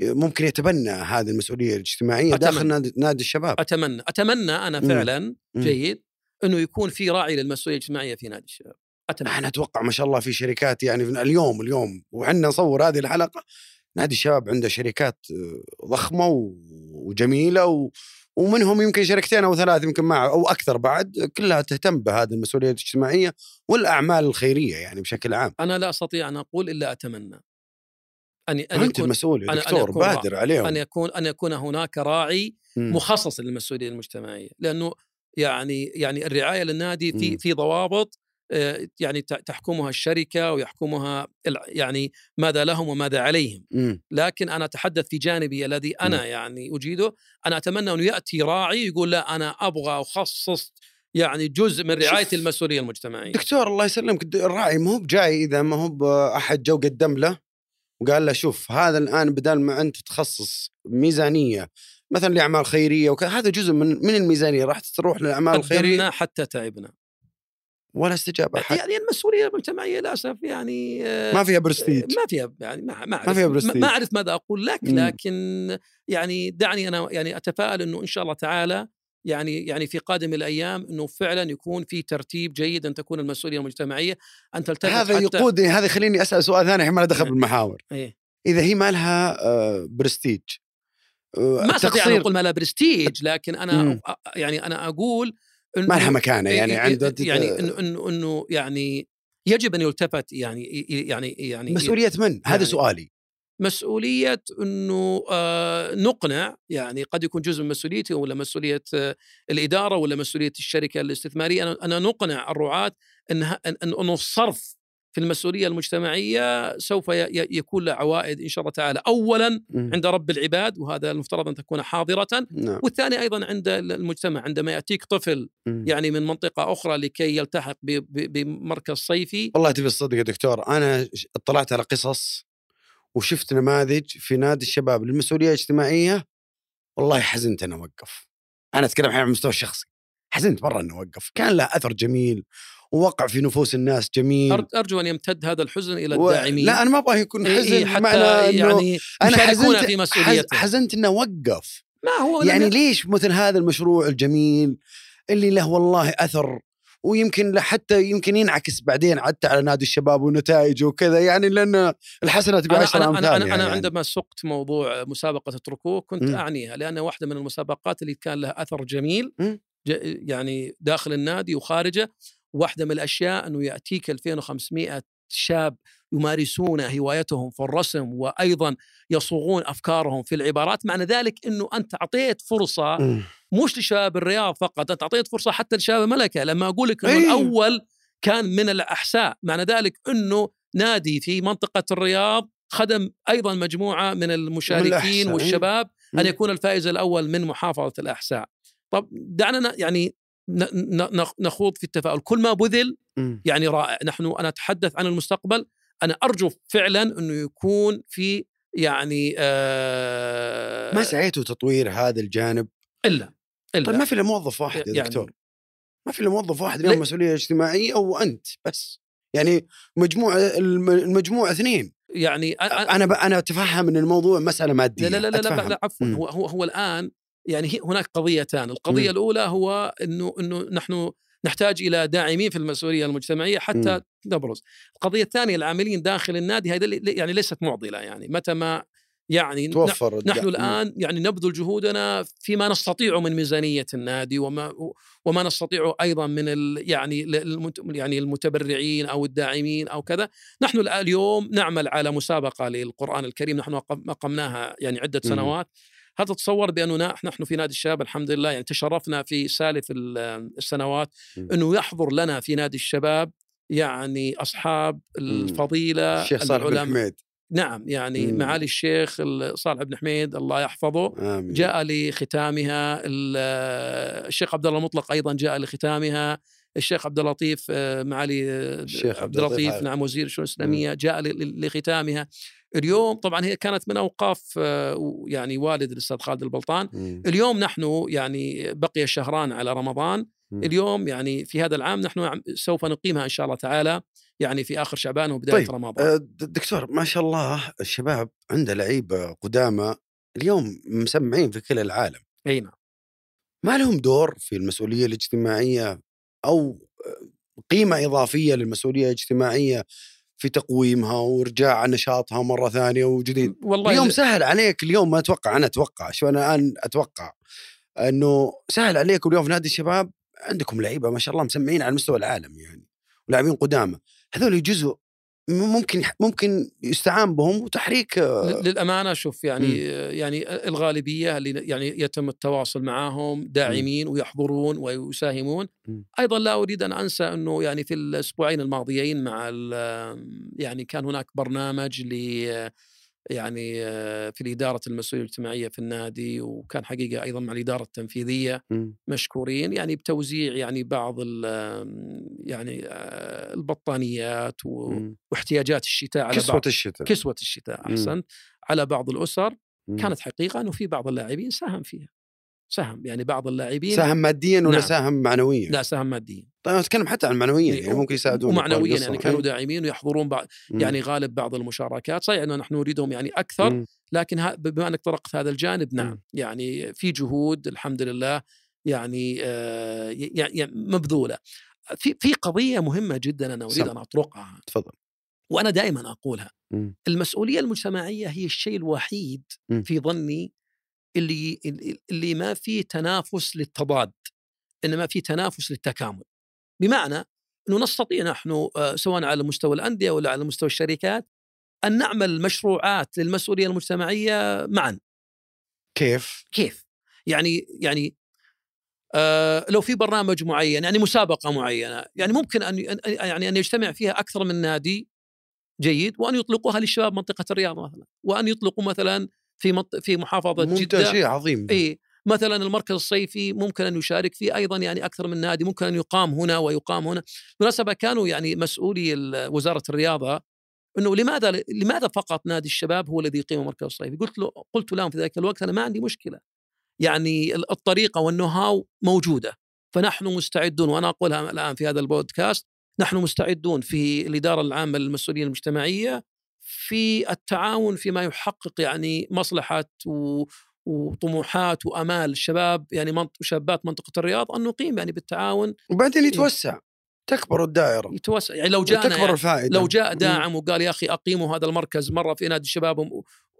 ممكن يتبنى هذه المسؤولية الاجتماعية أتمنى. داخل نادي, نادي الشباب؟ أتمنى أتمنى أنا. فعلا مم. جيد إنه يكون في راعي للمسؤولية الاجتماعية في نادي الشباب أتمنى أنا أتوقع ما شاء الله في شركات يعني اليوم اليوم وحنا نصور هذه الحلقة نادي الشباب عنده شركات آه، ضخمة وجميلة و ومنهم يمكن شركتين أو ثلاث يمكن معه أو أكثر بعد كلها تهتم بهذه المسؤولية الاجتماعية والأعمال الخيرية يعني بشكل عام. أنا لا أستطيع أن أقول إلا أتمنى ان أن أنت المسؤول أنا- أن دكتور يكون بادر عليهم. أن يكون أن يكون هناك راعي. مخصص للمسؤوليه المجتمعية لأنه يعني يعني الرعاية للنادي. في في ضوابط آه، يعني تحكمها الشركة ويحكمها يعني ماذا لهم وماذا عليهم مم. لكن أنا أتحدث في جانبي الذي أنا يعني أجيده أنا أتمنى انه يأتي راعي يقول لا أنا أبغى أخصص يعني جزء من رعاية. المسؤوليه المجتمعية دكتور الله يسلمك الراعي ما هو بجاي إذا ما هو بأحد جو قدم له وقال له شوف هذا الآن بدل ما أنت تخصص ميزانية مثلا لأعمال خيرية وكذا هذا جزء من من الميزانية راح تروح للأعمال الخيرية حتى تعبنا ولا استجاب احد يعني المسؤولية المجتمعية للأسف يعني آه، ما فيها برستيج ما فيها يعني ما ما ما فيها برستيج. ما أعرف ماذا أقول لك. لكن يعني دعني أنا يعني أتفائل إنه إن شاء الله تعالى يعني يعني في قادم الأيام إنه فعلا يكون في ترتيب جيد أن تكون المسؤولية المجتمعية أن تلتفت هذا يقودني هذا يخليني أسأل سؤال ثاني الحين ما له دخل نعم. بالمحاور إيه. إذا هي ما لها آه، برستيج آه، ما أستطيع أن أقول ما لها برستيج لكن أنا مم. يعني أنا أقول ما لها مكانة يعني عند يعني إنه إنه يعني يجب أن يلتفت يعني يعني يعني مسؤولية من؟ هذا يعني سؤالي مسؤولية إنه آه نقنع يعني قد يكون جزء من مسؤوليتي ولا مسؤولية آه الإدارة ولا مسؤولية الشركة الاستثمارية. أنا نقنع الرعاة إن إنه الصرف في المسؤولية المجتمعية سوف يكون له عوائد إن شاء الله تعالى. اولا مم. عند رب العباد وهذا المفترض أن تكون حاضرة. نعم. والثاني أيضا عند المجتمع عندما يأتيك طفل مم. يعني من منطقة أخرى لكي يلتحق بمركز صيفي. والله تبي الصدق يا دكتور أنا اطلعت على قصص وشفت نماذج في نادي الشباب للمسؤولية الاجتماعية والله حزنت انه أوقف. أنا أتكلم الحين على المستوى الشخصي. حزنت مرة انه أوقف. كان له أثر جميل ووقع في نفوس الناس جميل. أرجو أن يمتد هذا الحزن إلى و... الداعمين. لا أنا ما أبغى يكون حزن إيه حتى بمعنى إنه يعني أنا حزنت في. مسؤوليته. حزنت انه وقف ما هو يعني ليش مثل هذا المشروع الجميل اللي له والله أثر ويمكن حتى يمكن ينعكس بعدين حتى على نادي الشباب ونتائجه وكذا يعني لأن الحسنه تبي أنا, 10 أنا, امثالها أنا, يعني. عندما سقت موضوع مسابقة اتركوه كنت مم. أعنيها لأنها واحدة من المسابقات اللي كان لها أثر جميل. ج- يعني داخل النادي وخارجه واحدة من الأشياء أنه يأتيك 2500 شاب يمارسون هوايتهم في الرسم وأيضا يصوغون أفكارهم في العبارات معنى ذلك أنه أنت أعطيت فرصة مم. مش لشباب الرياض فقط أنت أعطيت فرصة حتى لشباب الملكة لما أقول لك إنه أي. الأول كان من الأحساء معنى ذلك إنه نادي في منطقة الرياض خدم أيضا مجموعة من المشاركين الأحساء، أي. والشباب أن. يكون الفائز الأول من محافظة الأحساء طب دعنا يعني نخوض في التفاؤل كل ما بذل. يعني رائع نحن أنا أتحدث عن المستقبل أنا أرجو فعلا إنه يكون في يعني آه ما سعيتوا تطوير هذا الجانب إلا إلا طيب ما في إلا موظف واحد يا يعني- دكتور ما في إلا موظف واحد اليوم ليه؟ مسؤولية اجتماعية وانت بس يعني مجموعه الم- المجموعه اثنين يعني أنا ب... أنا أتفهم إن الموضوع مسألة مادية لا لا لا لا. لا, لا عفوا. هو هو هو الآن يعني هناك قضيتان، القضية مم. الأولى هو إنه إنه نحن نحتاج إلى داعمين في المسؤولية المجتمعية حتى. نبرز. القضية الثانية العاملين داخل النادي هذه يعني ليست معضلة يعني متى ما يعني توفر نحن. الآن يعني نبذل جهودنا فيما نستطيع من ميزانية النادي وما وما نستطيع أيضا من ال يعني يعني المتبرعين أو الداعمين أو كذا نحن اليوم نعمل على مسابقة للقرآن الكريم نحن أقمناها يعني عدة. سنوات هل تتصور بأننا نحن في نادي الشباب الحمد لله يعني تشرفنا في سالف ال- السنوات. أنه يحضر لنا في نادي الشباب يعني أصحاب الفضيلة الشيخ صالح بن حميد نعم يعني مم. معالي الشيخ ال- صالح بن حميد الله يحفظه آمين. جاء لختامها ال- الشيخ عبد الله المطلق أيضا جاء لختامها الشيخ عبد اللطيف آه، معالي آه، الشيخ عبد اللطيف. نعم وزير الشؤون الاسلاميه جاء ل- ل- لختامها اليوم طبعا هي كانت من أوقاف آه، يعني والد الأستاذ خالد البلطان مم. اليوم نحن يعني بقي شهران على رمضان مم. اليوم يعني في هذا العام نحن سوف نقيمها إن شاء الله تعالى يعني في آخر شعبان وبداية طيب، رمضان. آه، دكتور ما شاء الله الشباب عنده لعيبة قدامى اليوم مسمعين في كل العالم. أي نعم. ما لهم دور في المسؤولية الاجتماعية أو آه، قيمة إضافية للمسؤولية الاجتماعية في تقويمها وارجاع نشاطها مرة ثانية وجديد؟ والله اليوم ال- سهل عليك اليوم ما أتوقع أنا أتوقع شو أنا الآن أتوقع إنه سهل عليكم اليوم في نادي الشباب؟ عندكم لعيبة ما شاء الله مسمعين على مستوى العالم يعني ولاعبين قدامى. هذول جزء م- ممكن ممكن يستعان بهم وتحريك آه، للأمانة شوف يعني يعني الغالبية اللي يعني يتم التواصل معهم داعمين ويحضرون ويساهمون. مم. أيضا لا أريد أن أنسى إنه يعني في الأسبوعين الماضيين مع يعني كان هناك برنامج ل يعني في الإدارة المسؤولية الاجتماعية في النادي وكان حقيقة أيضا مع الإدارة التنفيذية مم. مشكورين يعني بتوزيع يعني بعض ال- يعني البطانيات و- مم. واحتياجات الشتاء على كسوة بعض الشتاء كسوة الشتاء مم. أحسنت على بعض الأسر مم. كانت حقيقة أنه في بعض اللاعبين ساهم فيها ساهم يعني بعض اللاعبين ساهم ماديا ولا نعم. ساهم معنويا؟ لا ساهم ماديا طيب نتكلم حتى عن معنويا إيه، يعني ممكن يساعدون ومعنويا يعني كانوا داعمين ويحضرون بعض. يعني غالب بعض المشاركات صحيح إنه نحن نريدهم يعني أكثر مم. لكن بما إنك طرقت هذا الجانب نعم مم. يعني في جهود الحمد لله يعني آه يعني مبذولة في في قضية مهمة جدا أنا أريد. أن أطرقها تفضل وأنا دائما أقولها مم. المسؤولية المجتمعية هي الشيء الوحيد مم. في ظني اللي اللي ما فيه تنافس للتضاد إنما في تنافس للتكامل بمعنى إنه نستطيع نحن آه، سواء على مستوى الأندية ولا على مستوى الشركات أن نعمل مشروعات للمسؤولية المجتمعية معا كيف؟ كيف يعني يعني آه لو في برنامج معين يعني مسابقة معينة يعني ممكن أن يعني أن يجتمع فيها أكثر من نادي جيد وأن يطلقوها للشباب منطقة الرياض مثلا وأن يطلقوا مثلا في. في محافظة ممتاز جده شيء عظيم اي مثلا المركز الصيفي ممكن أن يشارك فيه أيضا يعني أكثر من نادي ممكن أن يقام هنا ويقام هنا بالمناسبة كانوا يعني مسؤولي وزارة الرياضة إنه لماذا لماذا فقط نادي الشباب هو الذي يقيم المركز الصيفي؟ قلت له قلت لهم في ذلك الوقت أنا ما عندي مشكلة. يعني ال- الطريقة والنو هاو موجودة فنحن مستعدون وأنا أقولها الآن في هذا البودكاست نحن مستعدون في الإدارة العامة للمسؤوليه المجتمعية في التعاون فيما يحقق يعني مصلحة و وطموحات وأمال الشباب يعني منط... شابات منطقة الرياض أن نقيم يعني بالتعاون وبعدين يتوسع تكبر الدائرة يتوسع يعني لو جاءنا وتكبر يعني الفائدة لو جاء داعم وقال يا أخي أقيموا هذا المركز مرة في نادي الشباب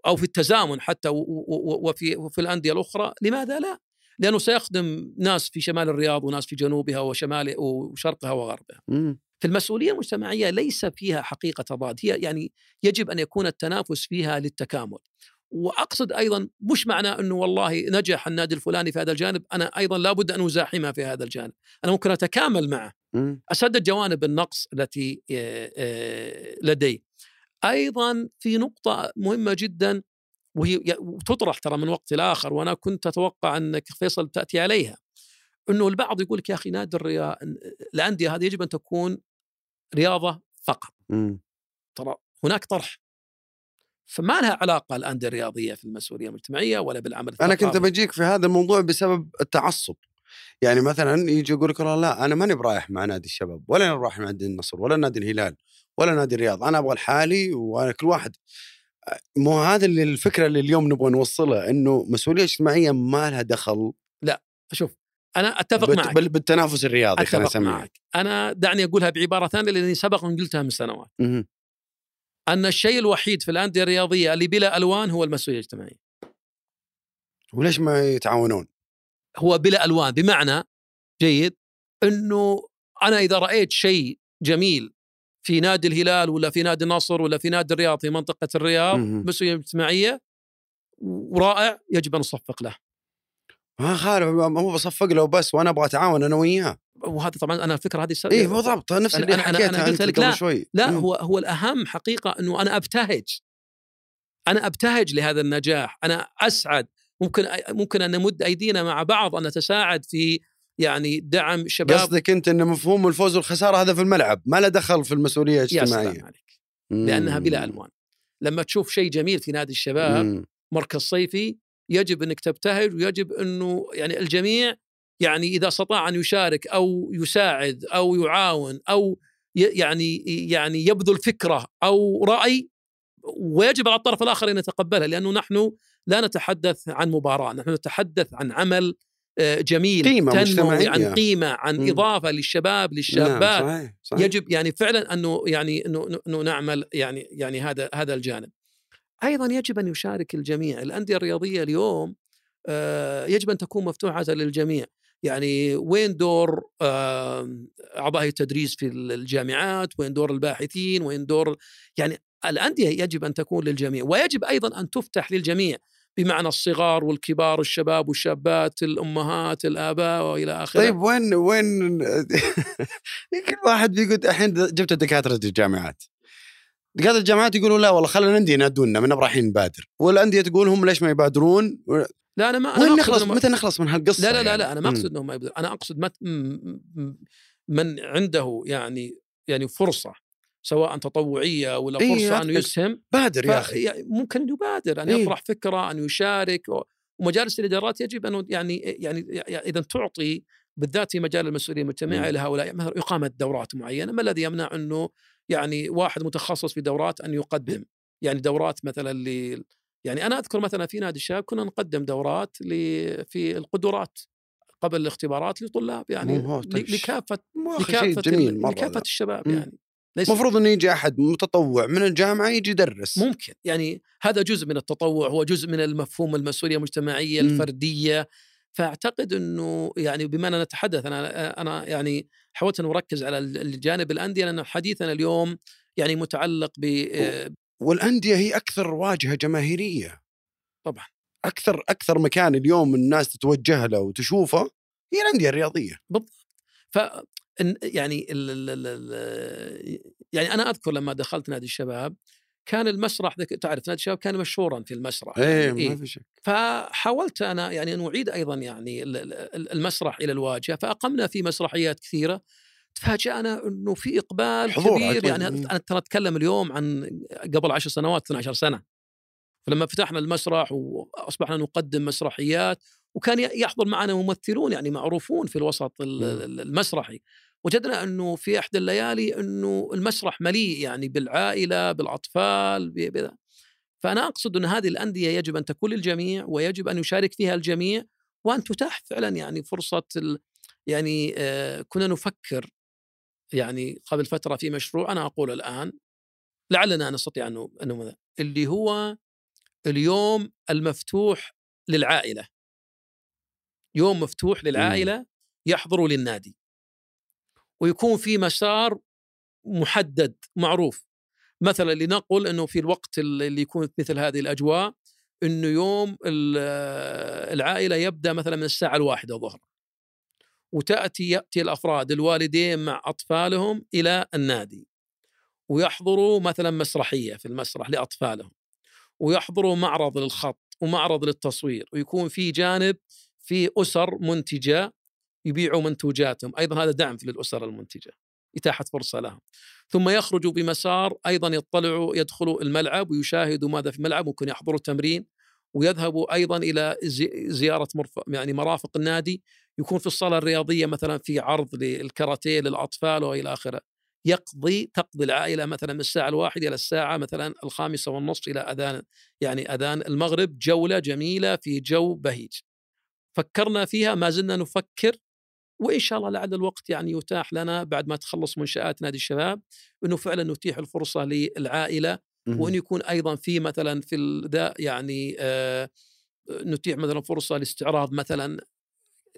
أو في التزامن حتى وفي وفي الأندية الأخرى لماذا لا؟ لأنه سيخدم ناس في شمال الرياض وناس في جنوبها وشمال وشرقها وغربها. مم. في المسؤولية المجتمعية ليس فيها حقيقة تضاد، هي يعني يجب أن يكون التنافس فيها للتكامل. وأقصد أيضا مش معنى إنه والله نجح النادي الفلاني في هذا الجانب، أنا أيضا لابد أن ازاحمه في هذا الجانب، أنا ممكن أتكامل معه. اسدد جوانب النقص التي آه، آه، لدي. أيضا في نقطة مهمة جدا وهي وتطرح ترى من وقت لاخر وأنا كنت أتوقع انك فيصل تأتي عليها. إنه البعض يقول لك يا أخي نادي الرياض الأندية هذه يجب أن تكون رياضة فقط. ترى هناك طرح. فما لها علاقة الانديه الرياضيه في المسؤولية المجتمعية ولا بالعمل أنا كنت. بجيك في هذا الموضوع بسبب التعصب. يعني مثلا يجي يقول لك لا أنا ماني برايح مع نادي الشباب ولا أنا رايح مع نادي النصر ولا نادي الهلال ولا نادي الرياض أنا أبغى لحالي وأنا كل واحد. مو هذا اللي الفكرة اللي اليوم نبغى نوصلها إنه مسؤولية اجتماعية ما لها دخل شوف أنا أتفق بت- معك. بال- بالتنافس الرياضي أتفق معك. أنا دعني أقولها بعبارة ثانية لأني سبق ان قلتها من سنوات. أن الشيء الوحيد في الأندية الرياضية اللي بلا ألوان هو المسؤولية الاجتماعية وليش ما يتعاونون؟ هو بلا ألوان بمعنى جيد إنه أنا إذا رأيت شيء جميل في نادي الهلال ولا في نادي النصر ولا في نادي الرياض في منطقة الرياض. مسؤولية اجتماعية ورائع يجب أن نصفق له ما خالف ما هو بصفق له بس وأنا أبغى أتعاون أنا وياه. وهذا طبعا أنا الفكرة هذه اي بالضبط نفس اللي أنا- حكيتها أنا قلت لك لا، شوي. لا مم. هو هو الأهم حقيقة إنه أنا أبتهج. أنا أبتهج لهذا النجاح. أنا أسعد. ممكن ممكن أن نمد أيدينا مع بعض أن نتساعد في يعني دعم شباب. قصدك أنت إن مفهوم الفوز والخسارة هذا في الملعب ما له دخل في المسؤولية يا الاجتماعية. سلام عليك. لأنها بلا مم. ألوان. لما تشوف شيء جميل في نادي الشباب مم. مركز صيفي يجب أنك تبتهج ويجب أنه يعني الجميع يعني إذا استطاع أن يشارك أو يساعد أو يعاون أو يعني يعني يبذل فكرة أو رأي ويجب على الطرف الآخر أن يتقبلها لأنه نحن لا نتحدث عن مباراة، نحن نتحدث عن عمل آه، جميل قيمة تنموي. عن قيمة عن مم. إضافة للشباب نعم للشابات صحيح صحيح يجب يعني فعلا أنه يعني إنه نعمل يعني يعني هذا هذا الجانب. أيضا يجب أن يشارك الجميع، الأندية الرياضية اليوم آه، يجب أن تكون مفتوحة للجميع، يعني وين دور أعضاء التدريس في الجامعات، وين دور الباحثين، وين دور يعني الأندية يجب أن تكون للجميع، ويجب أيضا أن تفتح للجميع بمعنى الصغار والكبار الشباب والشابات الأمهات الآباء وإلى آخره. طيب وين وين كل واحد بيقول الحين جبت دكاتره الجامعات. دكاتره الجامعات يقولوا لا والله خلينا الانديه ينادونا من رايحين نبادر والأندية تقول هم ليش ما يبادرون لا أنا ما أنا وين نخلص متى نخلص من هالقصة لا لا لا, يعني؟ لا أنا ما. أقصد انه ما يبذل أنا أقصد مت من عنده يعني يعني فرصة سواء تطوعية ولا إيه، فرصة هذا- أنه يسهم بادر يا أخي ممكن يبادر أن إيه. يطرح فكرة أن يشارك ومجالس الإدارات يجب ان يعني يعني إذا تعطي بالذات في مجال المسؤوليه المجتمعيه. لهؤلاء مثلا إقامة دورات معينة ما الذي يمنع أنه يعني واحد متخصص في دورات أن يقدم يعني دورات مثلا ل يعني أنا أذكر مثلا في نادي الشباب كنا نقدم دورات ل... في القدرات قبل الاختبارات لطلاب يعني ل- لكافة لكافة جميل مرة لكافة. الشباب مم. يعني المفروض إنه يجي أحد متطوع من الجامعة يجي يدرس ممكن يعني هذا جزء من التطوع هو جزء من المفهوم المسؤولية المجتمعية. الفردية فأعتقد إنه يعني بما أننا نتحدث أنا أنا يعني حاولت أن أركز على الجانب الأندية لأن حديثنا اليوم يعني متعلق ب آه، والأندية هي أكثر واجهة جماهيرية. طبعا. أكثر أكثر مكان اليوم الناس تتوجه له وتشوفه هي الأندية الرياضية. ف إن- يعني ال ال ال ال يعني أنا أذكر لما دخلت نادي الشباب كان المسرح ذك- تعرف نادي الشباب كان مشهورا في المسرح إيه يعني ما في شك فحاولت أنا يعني أن أعيد أيضا يعني ال- ال- المسرح إلى الواجهة فأقمنا في مسرحيات كثيرة تفاجأنا أنه في إقبال حضور كبير. يعني مم. أنا ترى أتكلم اليوم عن قبل عشر سنوات 12 سنة فلما فتحنا المسرح وأصبحنا نقدم مسرحيات وكان يحضر معنا ممثلون يعني معروفون في الوسط. ال- المسرحي وجدنا إنه في إحدى الليالي إنه المسرح مليء يعني بالعائلة بالأطفال بذا. فأنا أقصد ان هذه الأندية يجب أن تكون للجميع ويجب أن يشارك فيها الجميع وأن تتاح فعلا يعني فرصة ال... يعني آه كنا نفكر يعني قبل فترة في مشروع أنا أقول الآن لعلنا نستطيع انه اللي هو اليوم المفتوح للعائلة. يوم مفتوح للعائلة يحضروا للنادي. ويكون في مسار محدد معروف. مثلا لنقل إنه في الوقت اللي يكون مثل هذه الأجواء إنه يوم ال- العائلة يبدأ مثلا من الساعة الواحدة ظهرا وتأتي يأتي الأفراد الوالدين مع أطفالهم إلى النادي. ويحضروا مثلا مسرحية في المسرح لأطفالهم. ويحضروا معرض للخط ومعرض للتصوير. ويكون في جانب في أسر منتجة يبيعوا منتوجاتهم. أيضا هذا دعم للاسر المنتجة إتاحة فرصة لهم. ثم يخرجوا بمسار أيضا يطلعوا يدخلوا الملعب ويشاهدوا ماذا في الملعب ممكن يحضروا تمرين ويذهبوا أيضا إلى زي- زيارة مرف... يعني مرافق النادي يكون في الصالة الرياضية مثلا في عرض للكاراتيه للأطفال وإلى آخره. يقضي تقضي العائلة مثلا من الساعة الواحده إلى الساعة مثلا الخامسة والنصف إلى أذان يعني أذان المغرب جولة جميلة في جو بهيج. فكرنا فيها ما زلنا نفكر وإن شاء الله لعل الوقت يعني يتاح لنا بعد ما تخلص منشآت نادي الشباب إنه فعلا نتيح الفرصة للعائلة. وان يكون أيضا في مثلا في ال- ذا يعني آه نتيح مثلا فرصة لاستعراض مثلا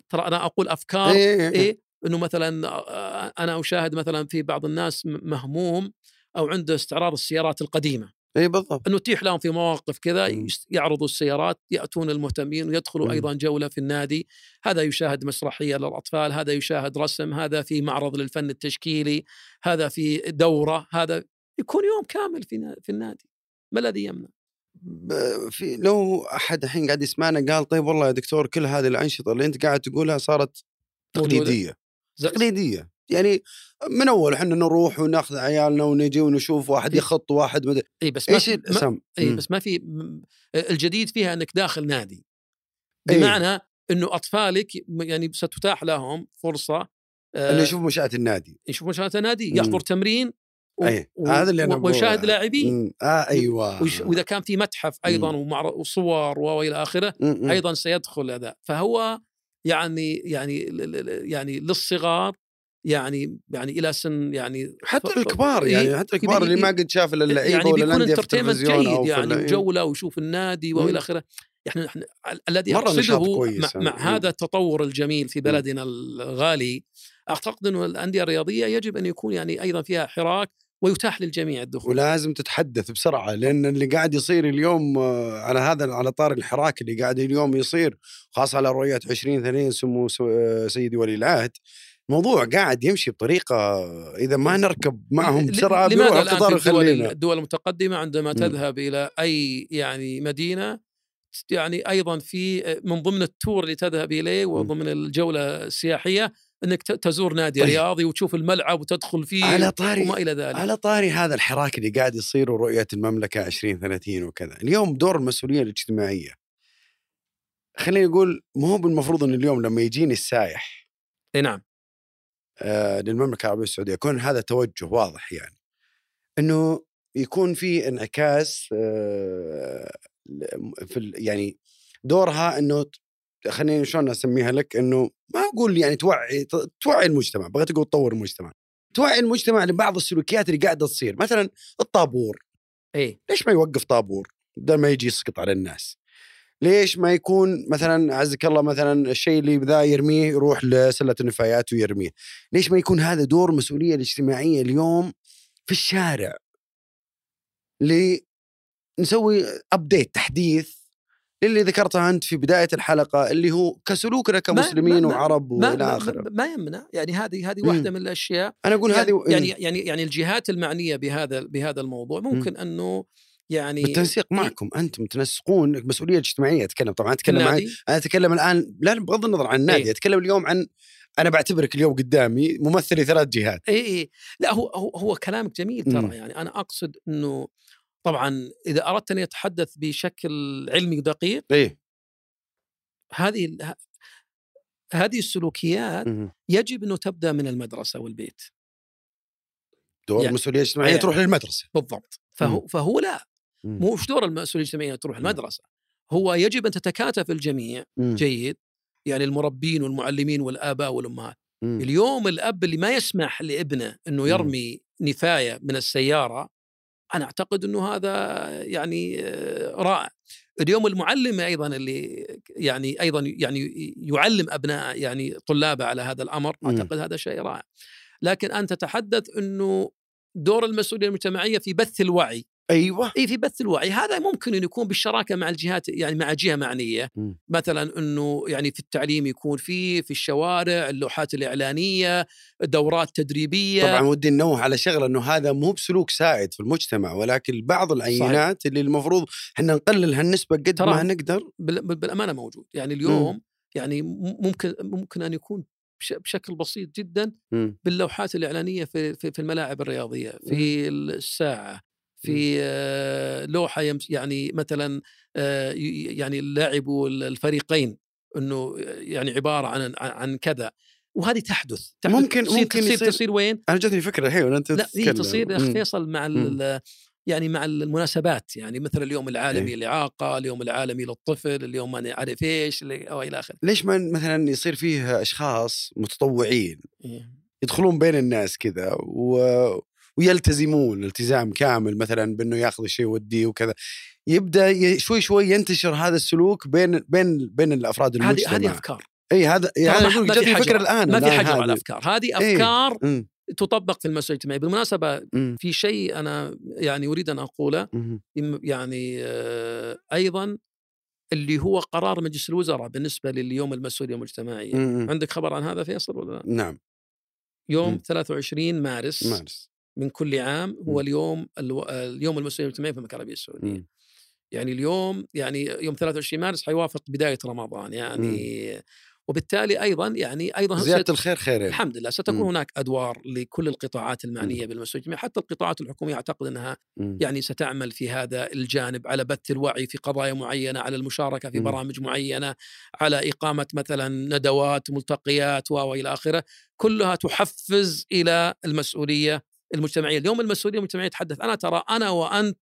ترى أنا أقول أفكار إيه إيه إنه مثلا آه، أنا أشاهد مثلا في بعض الناس مهموم أو عنده استعراض السيارات القديمة إي بالضبط. إنه يتيح لهم في مواقف كذا يعرضوا السيارات يأتون المهتمين ويدخلوا. أيضا جولة في النادي. هذا يشاهد مسرحية للأطفال هذا يشاهد رسم هذا في معرض للفن التشكيلي هذا في دورة هذا يكون يوم كامل في في النادي. ما الذي يمنع؟ في لو أحد الحين قاعد يسمعنا قال طيب والله يا دكتور كل هذه الأنشطة اللي أنت قاعد تقولها صارت. تقليدية. تقليدية. يعني من أول إحنا نروح وناخذ عيالنا ونجي ونشوف واحد إيه. يخط واحد مد... اي بس ما إيش في- ما؟ اي. بس ما في الجديد فيها إنك داخل نادي إيه. بمعنى إنه أطفالك يعني ستتاح لهم فرصة آه، إنه يشوف منشاه النادي يشوف مشاهدة نادي مم. يحضر تمرين و- و- هذا اللي أنا ويشاهد. لاعبين. آه أيوه ويش- وإذا كان في متحف أيضا ومعرض وصور وإلى آخره. أيضا سيدخل هذا فهو يعني يعني يعني للصغار يعني يعني إلى سن يعني حتى الكبار إيه، يعني حتى الكبار اللي ما قد شاف الا اللعيبه يعني ولا الأندية في انترتينمنت التلفزيون جيد يعني. وجوله ويشوف النادي وإلى آخره يعني ال- الذي أقصده مع, يعني. مع مم. هذا التطور الجميل في بلدنا الغالي أعتقد إنه الأندية الرياضية يجب أن يكون يعني أيضا فيها حراك ويتاح للجميع الدخول ولازم تتحدث بسرعة لأن اللي قاعد يصير اليوم آه، على هذا على طار الحراك اللي قاعد اليوم يصير خاصة على رؤية 2030 سمو س- آه، سيدي ولي العهد الموضوع قاعد يمشي بطريقة إذا ما نركب معهم بسرعة لماذا الآن في الدول, الدول المتقدمة عندما. تذهب إلى أي يعني مدينة يعني أيضا في من ضمن التور اللي تذهب إليه وضمن الجولة السياحية إنك تزور نادي طيب. رياضي وتشوف الملعب وتدخل فيه على طاري وما إلى ذلك. على طاري هذا الحراك اللي قاعد يصير ورؤية المملكة 2030 وكذا. اليوم دور المسؤوليه الاجتماعية. خليني أقول مو بالمفروض إن اليوم لما يجيني السايح إي نعم. آه، للمملكة العربية السعودية. يكون هذا توجه واضح يعني. إنه يكون في انعكاس آه، في يعني دورها إنه خليني شلون أسميها لك؟ إنه ما أقول يعني توعي توعي المجتمع بغيت أقول تطور المجتمع. توعي المجتمع لبعض السلوكيات اللي قاعدة تصير. مثلا الطابور. اي ليش ما يوقف طابور بدل ما يجي يسقط على الناس؟ ليش ما يكون مثلا عزك الله مثلا الشيء اللي ذا يرميه يروح لسلة النفايات ويرميه؟ ليش ما يكون هذا دور المسؤوليه الاجتماعية اليوم في الشارع؟ لي نسوي ابديت تحديث للي ذكرتها أنت في بداية الحلقة اللي هو كسلوكنا كمسلمين ما- وعرب ما, والى اخره ما, ما يمنع يعني هذه هذه. واحدة من الأشياء. أنا أقول يعني هذه يعني يعني يعني الجهات المعنية بهذا بهذا الموضوع ممكن أنه يعني بالتنسيق معكم أنتم تنسقون مسؤولية اجتماعية أتكلم طبعا أتكلم عن أنا أتكلم الآن لا بغض النظر عن النادي إيه. أتكلم اليوم عن أنا بعتبرك اليوم قدامي ممثل لثلاث جهات اي اي لا هو هو, هو كلامك جميل مم. ترى يعني أنا أقصد إنه طبعا إذا أردت أن اتحدث بشكل علمي دقيق إيه هذه هذه السلوكيات. يجب إنه تبدأ من المدرسة والبيت دور يعني- المسؤولية الاجتماعية إيه. تروح للمدرسة بالضبط فهو فهو لا مم. مو مش دور المسؤوليه الاجتماعية تروح. المدرسة هو يجب أن تتكاتف الجميع. جيد يعني المربين والمعلمين والآباء والأمهات. اليوم الأب اللي ما يسمح لابنه إنه. يرمي نفاية من السيارة أنا أعتقد إنه هذا يعني آه، رائع اليوم المعلم أيضا اللي يعني أيضا يعني يعلم أبناء يعني طلابه على هذا الأمر. أعتقد هذا شيء رائع لكن ان تتحدث إنه دور المسؤولية المجتمعية في بث الوعي أيوه. إي في بث الوعي. هذا ممكن ان يكون بالشراكة مع الجهات يعني مع جهة معنية. مم. مثلا إنه يعني في التعليم يكون فيه في الشوارع اللوحات الإعلانية دورات تدريبية. طبعا ودي ننوه على شغلة إنه هذا مو بسلوك سائد في المجتمع ولكن بعض العينات اللي المفروض إحنا نقلل هالنسبة قد ما نقدر. بال- بال- بالأمانة موجود. يعني اليوم يعني م- ممكن ممكن أن يكون بش- بشكل بسيط جدا مم. باللوحات الإعلانية في في في الملاعب الرياضية في الساعة. في آه، لوحة يعني مثلا يعني اللاعب الفريقين إنه يعني عبارة عن عن كذا وهذه تحدث, تحدث ممكن- تصير ممكن تصير, يصير- تصير وين؟ أنا جتني فكرة الحين وأنت لا هي. تصير يا مم. اخ فيصل مع مم. ال- يعني مع المناسبات يعني مثل اليوم العالمي إيه. للإعاقة، اليوم العالمي للطفل، اليوم ما عارف إيش اللي- أو إلى آخره. ليش ما مثلا يصير فيه أشخاص متطوعين إيه. يدخلون بين الناس كذا و... ويلتزمون التزام كامل مثلا بأنه ياخذ الشيء ويوديه وكذا يبدأ شوي شوي ينتشر هذا السلوك بين بين بين الأفراد هذه المجتمع هذه أفكار إي هذا يعني ما- في حجر. الآن ما في حجر على هذه. الأفكار هذه إيه. أفكار مم. تطبق في المسؤوليه الاجتماعيه بالمناسبة مم. في شيء أنا يعني أريد أن أقوله. يم- يعني آه، أيضا اللي هو قرار مجلس الوزراء بالنسبة لليوم المسؤوليه المجتمعيه مم.عندك خبر عن هذا فيصل ولا لا؟ نعم يوم مم. 23 مارس مارس من كل عام هو مم. اليوم. اليوم المسؤولية المجتمعية في المملكة العربية السعودية مم. يعني اليوم يعني يوم 23 مارس حيوافق بداية رمضان يعني وبالتالي أيضا يعني أيضا زيادة ست- الخير خيرين الحمد لله ستكون مم. هناك أدوار لكل القطاعات المعنية الاجتماعيه حتى القطاعات الحكومية أعتقد إنها مم. يعني ستعمل في هذا الجانب على بث الوعي في قضايا معينة على المشاركة في مم. برامج معينة على إقامة مثلا ندوات ملتقيات و- وإلى آخره كلها تحفز إلى المسؤولية المجتمعية اليوم المسؤولية المجتمعية يتحدث أنا ترى أنا وأنت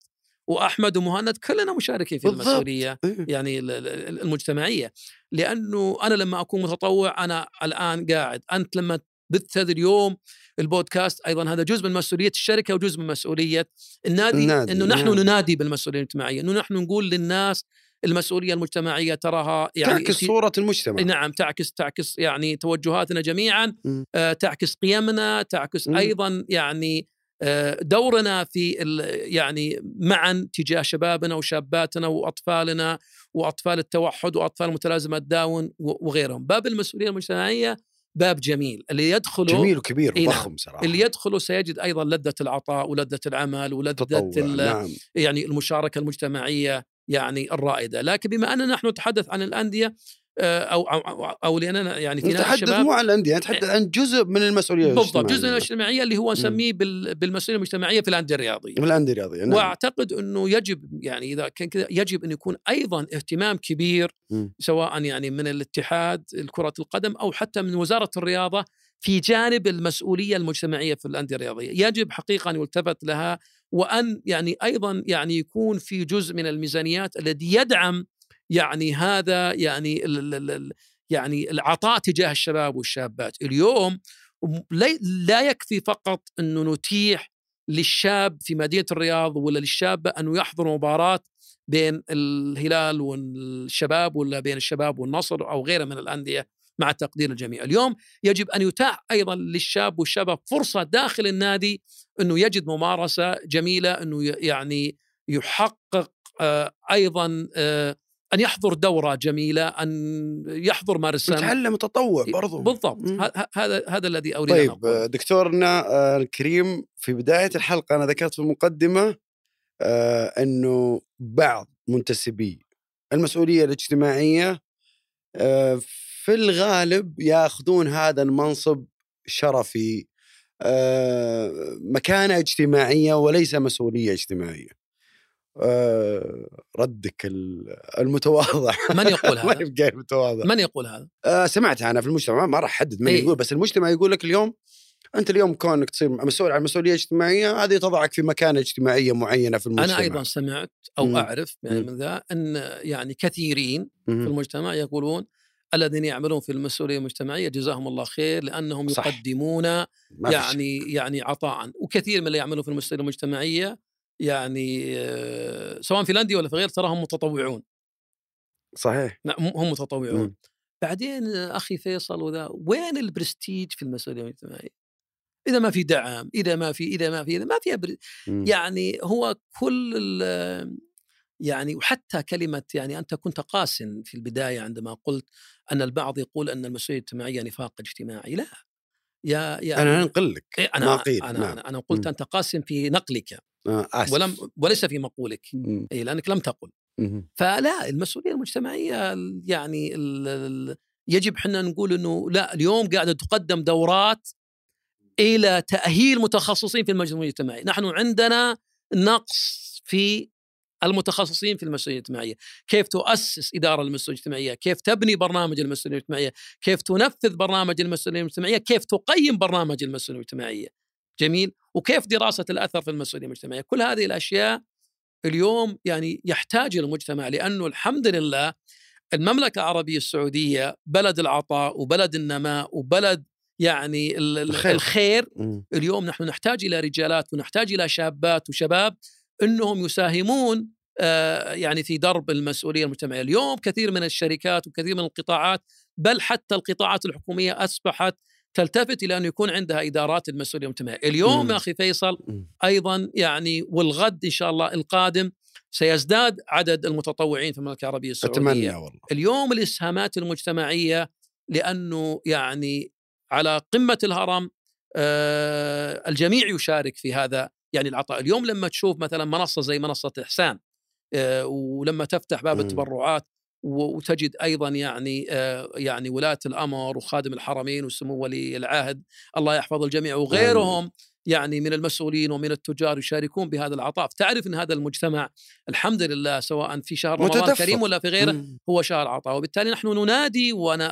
وأحمد ومهند كلنا مشاركين في بالضبط. المسؤولية إيه. يعني ال- ال- المجتمعية لأنه أنا لما أكون متطوع أنا الآن قاعد أنت لما بث هذا اليوم البودكاست أيضا هذا جزء من مسؤولية الشركة وجزء من مسؤولية النادي, النادي، إنه نحن نعم. ننادي بالمسؤولية المجتمعية إنه نحن نقول للناس المسؤولية المجتمعية تراها يعني تعكس صورة المجتمع نعم تعكس تعكس يعني توجهاتنا جميعا. آه، تعكس قيمنا تعكس مم. أيضا يعني آه، دورنا في ال- يعني معا تجاه شبابنا وشاباتنا وأطفالنا وأطفال التوحد وأطفال متلازمة داون و- وغيرهم باب المسؤولية المجتمعية باب جميل اللي يدخله جميل وكبير إيه. وضخم صراحة اللي يدخله سيجد أيضا لذة العطاء ولذة العمل ولذة نعم يعني المشاركة المجتمعية يعني الرائدة، لكن بما أننا نحن نتحدث عن الأندية آه، أو أو أو لاننا يعني في نتحدث مو عن الأندية نتحدث عن جزء من المسؤولية بالضبط. جزء من الاجتماعية اللي هو نسميه بال- بالمسؤولية المجتمعية في الأندية الرياضية. من الأندية الرياضية نعم. وأعتقد إنه يجب يعني إذا كان كذا يجب أن يكون أيضا اهتمام كبير مم. سواء يعني من الاتحاد كره القدم أو حتى من وزارة الرياضة في جانب المسؤولية المجتمعية في الأندية الرياضية، يجب حقيقه ان يلتفت لها وأن يعني أيضا يعني يكون في جزء من الميزانيات الذي يدعم يعني هذا يعني يعني العطاء تجاه الشباب والشابات، اليوم لي- لا يكفي فقط إنه نتيح للشاب في مدينة الرياض ولا للشابه انه يحضر مباراة بين الهلال والشباب ولا بين الشباب والنصر أو غيره من الأندية. مع تقدير الجميع، اليوم يجب أن يتاح أيضا للشاب والشباب فرصة داخل النادي أنه يجد ممارسة جميلة أنه ي- يعني يحقق آه، أيضا آه، أن يحضر دورة جميلة أن يحضر مارس يتعلم تطوع برضو. بالضبط. هذا هذا الذي أريد أن طيب دكتورنا آه، الكريم في بداية الحلقة أنا ذكرت في المقدمه آه، أنه بعض منتسبي المسؤولية الاجتماعية آه، في الغالب ياخذون هذا المنصب شرفي آه، مكانة اجتماعية وليس مسؤولية اجتماعية آه، ردك ال- المتواضع من يقول ما هذا؟ يبقى المتواضع من يقول هذا؟ آه سمعتها أنا في المجتمع ما راح أحدد من إيه. يقول بس المجتمع يقول لك اليوم أنت اليوم كونك تصير مسؤول عن مسؤولية اجتماعية هذه تضعك في مكانة اجتماعية معينة في المجتمع أنا أيضا سمعت أو. أعرف يعني. من ذا أن يعني كثيرين في. المجتمع يقولون الذين يعملون في المسؤولية المجتمعية جزاهم الله خير لأنهم صح. يقدمون يعني يعني عطاء وكثير من اللي يعملون في المسؤولية المجتمعية يعني آه، سواء في الأندية ولا في غير تراهم متطوعون. صحيح نعم هم متطوعون مم. بعدين أخي فيصل وذا وين البرستيج في المسؤولية المجتمعية؟ إذا ما في دعم، إذا ما في إذا ما في إذا ما في بر... يعني هو كل يعني وحتى كلمة يعني أنت كنت قاس في البداية عندما قلت أن البعض يقول أن المسؤولية الاجتماعية نفاق اجتماعي، لا يا يا أنا أنقل لك إيه، ما أنا قيل أنا نعم. أنا, أنا قلت. أنت قاسم في نقلك آه آسف. ولم وليس في مقولك. اي لأنك لم تقل مم. فلا المسؤولية المجتمعية يعني ال ال يجب حنا نقول إنه لا اليوم قاعدة تقدم دورات إلى تأهيل متخصصين في المجتمع الاجتماعي، نحن عندنا نقص في المتخصصين في المسؤوليه الاجتماعية، كيف تؤسس إدارة المسؤوليه الاجتماعية، كيف تبني برنامج المسؤوليه الاجتماعية، كيف تنفذ برنامج المسؤوليه الاجتماعية، كيف تقيم برنامج المسؤوليه الاجتماعية. جميل؟ وكيف دراسة الأثر في المسؤوليه المجتمعيه، كل هذه الأشياء اليوم يعني يحتاج المجتمع لأنه الحمد لله المملكة العربية السعودية بلد العطاء وبلد النماء وبلد يعني ال- ال- الخير. الخير. اليوم نحن نحتاج إلى رجالات ونحتاج إلى شابات وشباب إنهم يساهمون آه، يعني في درب المسؤولية المجتمعية، اليوم كثير من الشركات وكثير من القطاعات بل حتى القطاعات الحكومية أصبحت تلتفت إلى انه يكون عندها إدارات المسؤولية المجتمعية، اليوم مم. يا أخي فيصل مم. أيضا يعني والغد إن شاء الله القادم سيزداد عدد المتطوعين في المملكة العربية السعودية. أتمنى والله اليوم الإسهامات المجتمعية لأنه يعني على قمة الهرم آه، الجميع يشارك في هذا يعني العطاء اليوم لما تشوف مثلا منصة زي منصة إحسان آه، ولما تفتح باب مم. التبرعات وتجد أيضا يعني آه، يعني ولاة الأمر وخادم الحرمين وسمو ولي العهد الله يحفظ الجميع وغيرهم يعني من المسؤولين ومن التجار يشاركون بهذا العطاء تعرف إن هذا المجتمع الحمد لله سواء في شهر رمضان. الكريم ولا في غيره مم. هو شهر عطاء وبالتالي نحن ننادي ون...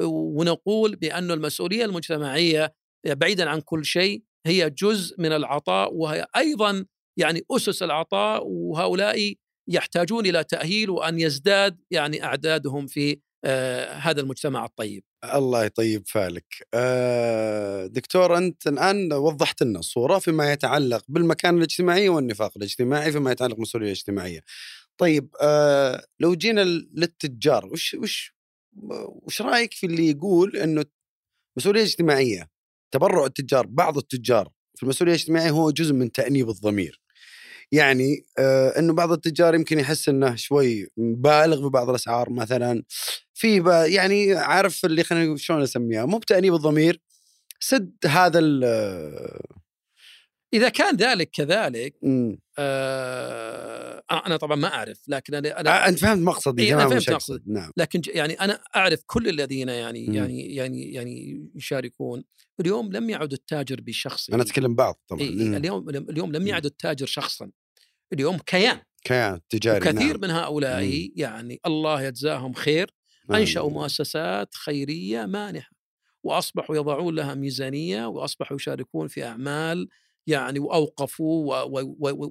ونقول بأن المسؤولية المجتمعية بعيدا عن كل شيء هي جزء من العطاء وهي أيضا يعني أسس العطاء وهؤلاء يحتاجون إلى تأهيل وأن يزداد يعني أعدادهم في آه هذا المجتمع الطيب. الله يطيب فالك آه، دكتور أنت الآن وضحت لنا الصورة فيما يتعلق بالمكانة الاجتماعية والنفاق الاجتماعي فيما يتعلق بالمسؤولية الاجتماعية. طيب آه، لو جينا للتجار وش وش وش رأيك في اللي يقول إنه مسؤولية اجتماعية تبرع التجار بعض التجار في المسؤولية الاجتماعية هو جزء من تأنيب الضمير. يعني آه إنه بعض التجار يمكن يحس إنه شوي بالغ ببعض الأسعار مثلا. في يعني عارف اللي خلينا شلون أسميها مو بتأنيب الضمير سد هذا ال إذا كان ذلك كذلك مم. آه أنا طبعا ما أعرف لكن أنا, أنا آه أنت فهمت مقصدي إيه، تمام فهمت. مقصدك. نعم لكن يعني أنا أعرف كل الذين يعني مم. يعني يعني يعني يشاركون اليوم لم يعد التاجر بشخصه أنا أتكلم بعض طبعا إيه، مم. اليوم اليوم لم مم. يعد التاجر شخصا اليوم كيان كيان تجاري وكثير نعم. من هؤلاء مم. يعني الله يجزاهم خير. أنشأوا مؤسسات خيرية مانحة وأصبحوا يضعون لها ميزانية وأصبحوا يشاركون في أعمال يعني واوقفوا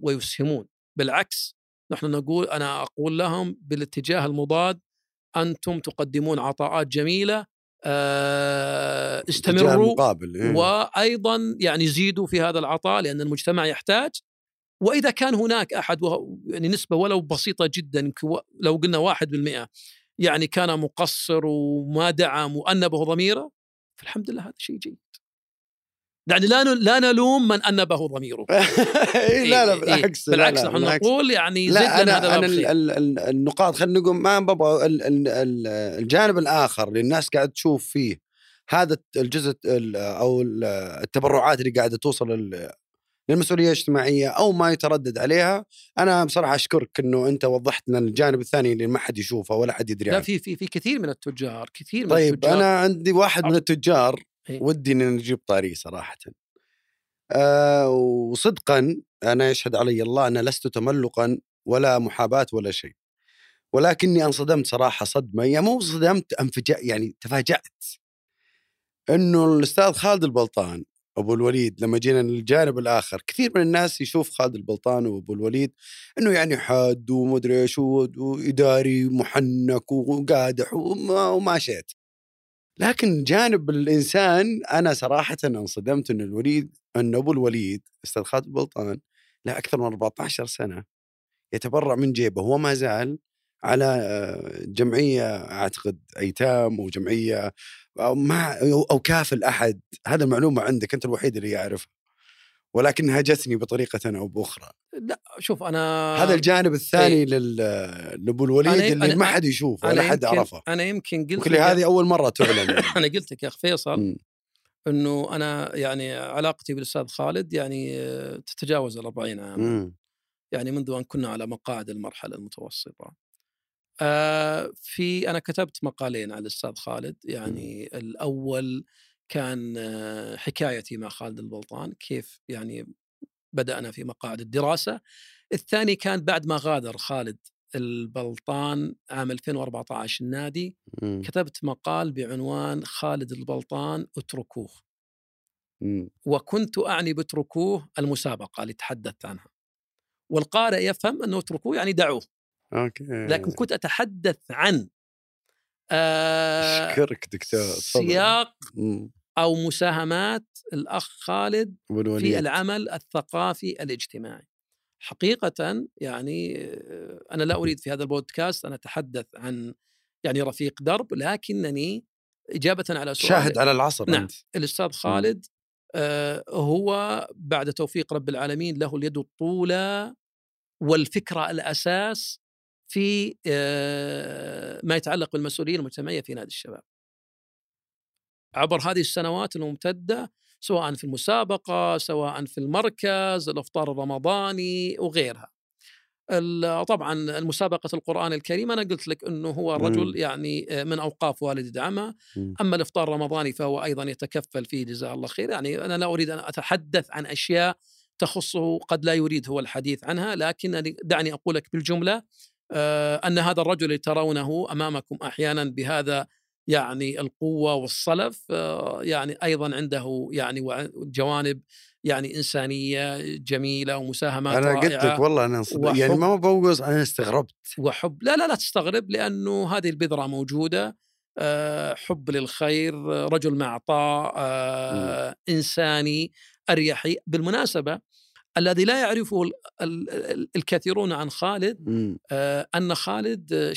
ويسهمون بالعكس نحن نقول أنا أقول لهم بالاتجاه المضاد أنتم تقدمون عطاءات جميلة استمروا مقابل إيه. وأيضا يعني زيدوا في هذا العطاء لأن المجتمع يحتاج وإذا كان هناك أحد يعني نسبة ولو بسيطة جدا لو قلنا واحد بالمئة يعني كان مقصر وما دعم وأنبه ضميره فالحمد لله هذا شيء جيد. يعني لا لا نلوم من أنبه ضميره. إيه لا لا إيه، بالعكس لا، بالعكس لا، نحن بالعكس. نقول يعني لا هذا ال- خير. ال- ال- النقاط خلينا نقول ما ال- الجانب الآخر اللي الناس قاعد تشوف فيه هذا الجزء ال- أو ال- التبرعات اللي قاعدة توصل لل- للمسؤولية الاجتماعية أو ما يتردد عليها أنا بصراحة أشكرك إنه أنت وضحت لنا الجانب الثاني اللي ما حد يشوفه ولا حد يدري لا عنه في في في كثير من التجار كثير من طيب التجار أنا عندي واحد من التجار إيه. ودي ان نجيب طاري صراحة. أه وصدقا أنا يشهد علي الله أنا لست تملقا ولا محاباة ولا شيء. ولكني انصدمت صراحة صدمة يعني مو صدمت انفجأ يعني تفاجأت. إنه الأستاذ خالد البلطان أبو الوليد لما جينا للجانب الآخر كثير من الناس يشوف خالد البلطان وأبو الوليد إنه يعني حاد ومدري إيش واداري محنك وقادح وما, وما شئت. لكن جانب الإنسان أنا صراحة انصدمت إن الوليد إن أبو الوليد أستاذ خالد البلطان له أكثر من 14 سنة يتبرع من جيبه. وما زال على آه، جمعية أعتقد أيتام وجمعيه أو ما أو أو كافل احد هذا المعلومة عندك أنت الوحيد اللي يعرفها. ولكن هاجتني بطريقة أو بأخرى لا شوف أنا هذا الجانب الثاني إيه. لأبو الوليد أنا- اللي أنا- ما حد يشوفه ولا حد عرفه أنا يمكن قلت لك- هذه أول مرة تعلن أنا قلت لك يا اخ فيصل. إنه أنا يعني علاقتي بالأستاذ خالد يعني تتجاوز ال 40 عام مم. يعني منذ أن كنا على مقاعد المرحلة المتوسطة. آه في أنا كتبت مقالين على الأستاذ خالد يعني الأول كان آه، حكايتي مع خالد البلطان كيف يعني بدأنا في مقاعد الدراسة. الثاني كان بعد ما غادر خالد البلطان عام 2014 النادي مم. كتبت مقال بعنوان خالد البلطان اتركوه مم. وكنت أعني باتركوه المسابقة اللي تحدثت عنها والقارئ يفهم أنه اتركوه يعني دعوه أوكي لكن كنت أتحدث عن آه أشكرك دكتور. سياق. أو مساهمات الأخ خالد والوليد. في العمل الثقافي الاجتماعي. حقيقة يعني آه، أنا لا أريد في هذا البودكاست أن أتحدث عن يعني رفيق درب لكنني إجابة على سؤال شاهد على العصر نعم. أنت. الأستاذ خالد آه، هو بعد توفيق رب العالمين له اليد الطولى والفكرة الأساس في آه، ما يتعلق بالمسؤولية المجتمعية في نادي الشباب عبر هذه السنوات الممتدة سواء في المسابقة سواء في المركز الإفطار الرمضاني وغيرها طبعا المسابقة القرآن الكريم أنا قلت لك أنه هو رجل. يعني من أوقاف والد دعمه. أما الإفطار الرمضاني فهو أيضا يتكفل فيه جزاه الله خير يعني أنا لا أريد أن أتحدث عن أشياء تخصه قد لا يريد هو الحديث عنها لكن دعني أقول لك بالجملة آه، أن هذا الرجل اللي ترونه أمامكم أحيانا بهذا يعني القوة والصلف آه، يعني أيضا عنده يعني جوانب يعني إنسانية جميلة ومساهمات أنا قلت لك والله. وحب. يعني ما بوقص أنا استغربت وحب لا لا لا تستغرب لأنه هذه البذرة موجودة آه، حب للخير رجل معطاء آه، إنساني أريحي بالمناسبة الذي لا يعرفه ال- ال- ال- الكثيرون عن خالد أن خالد آه،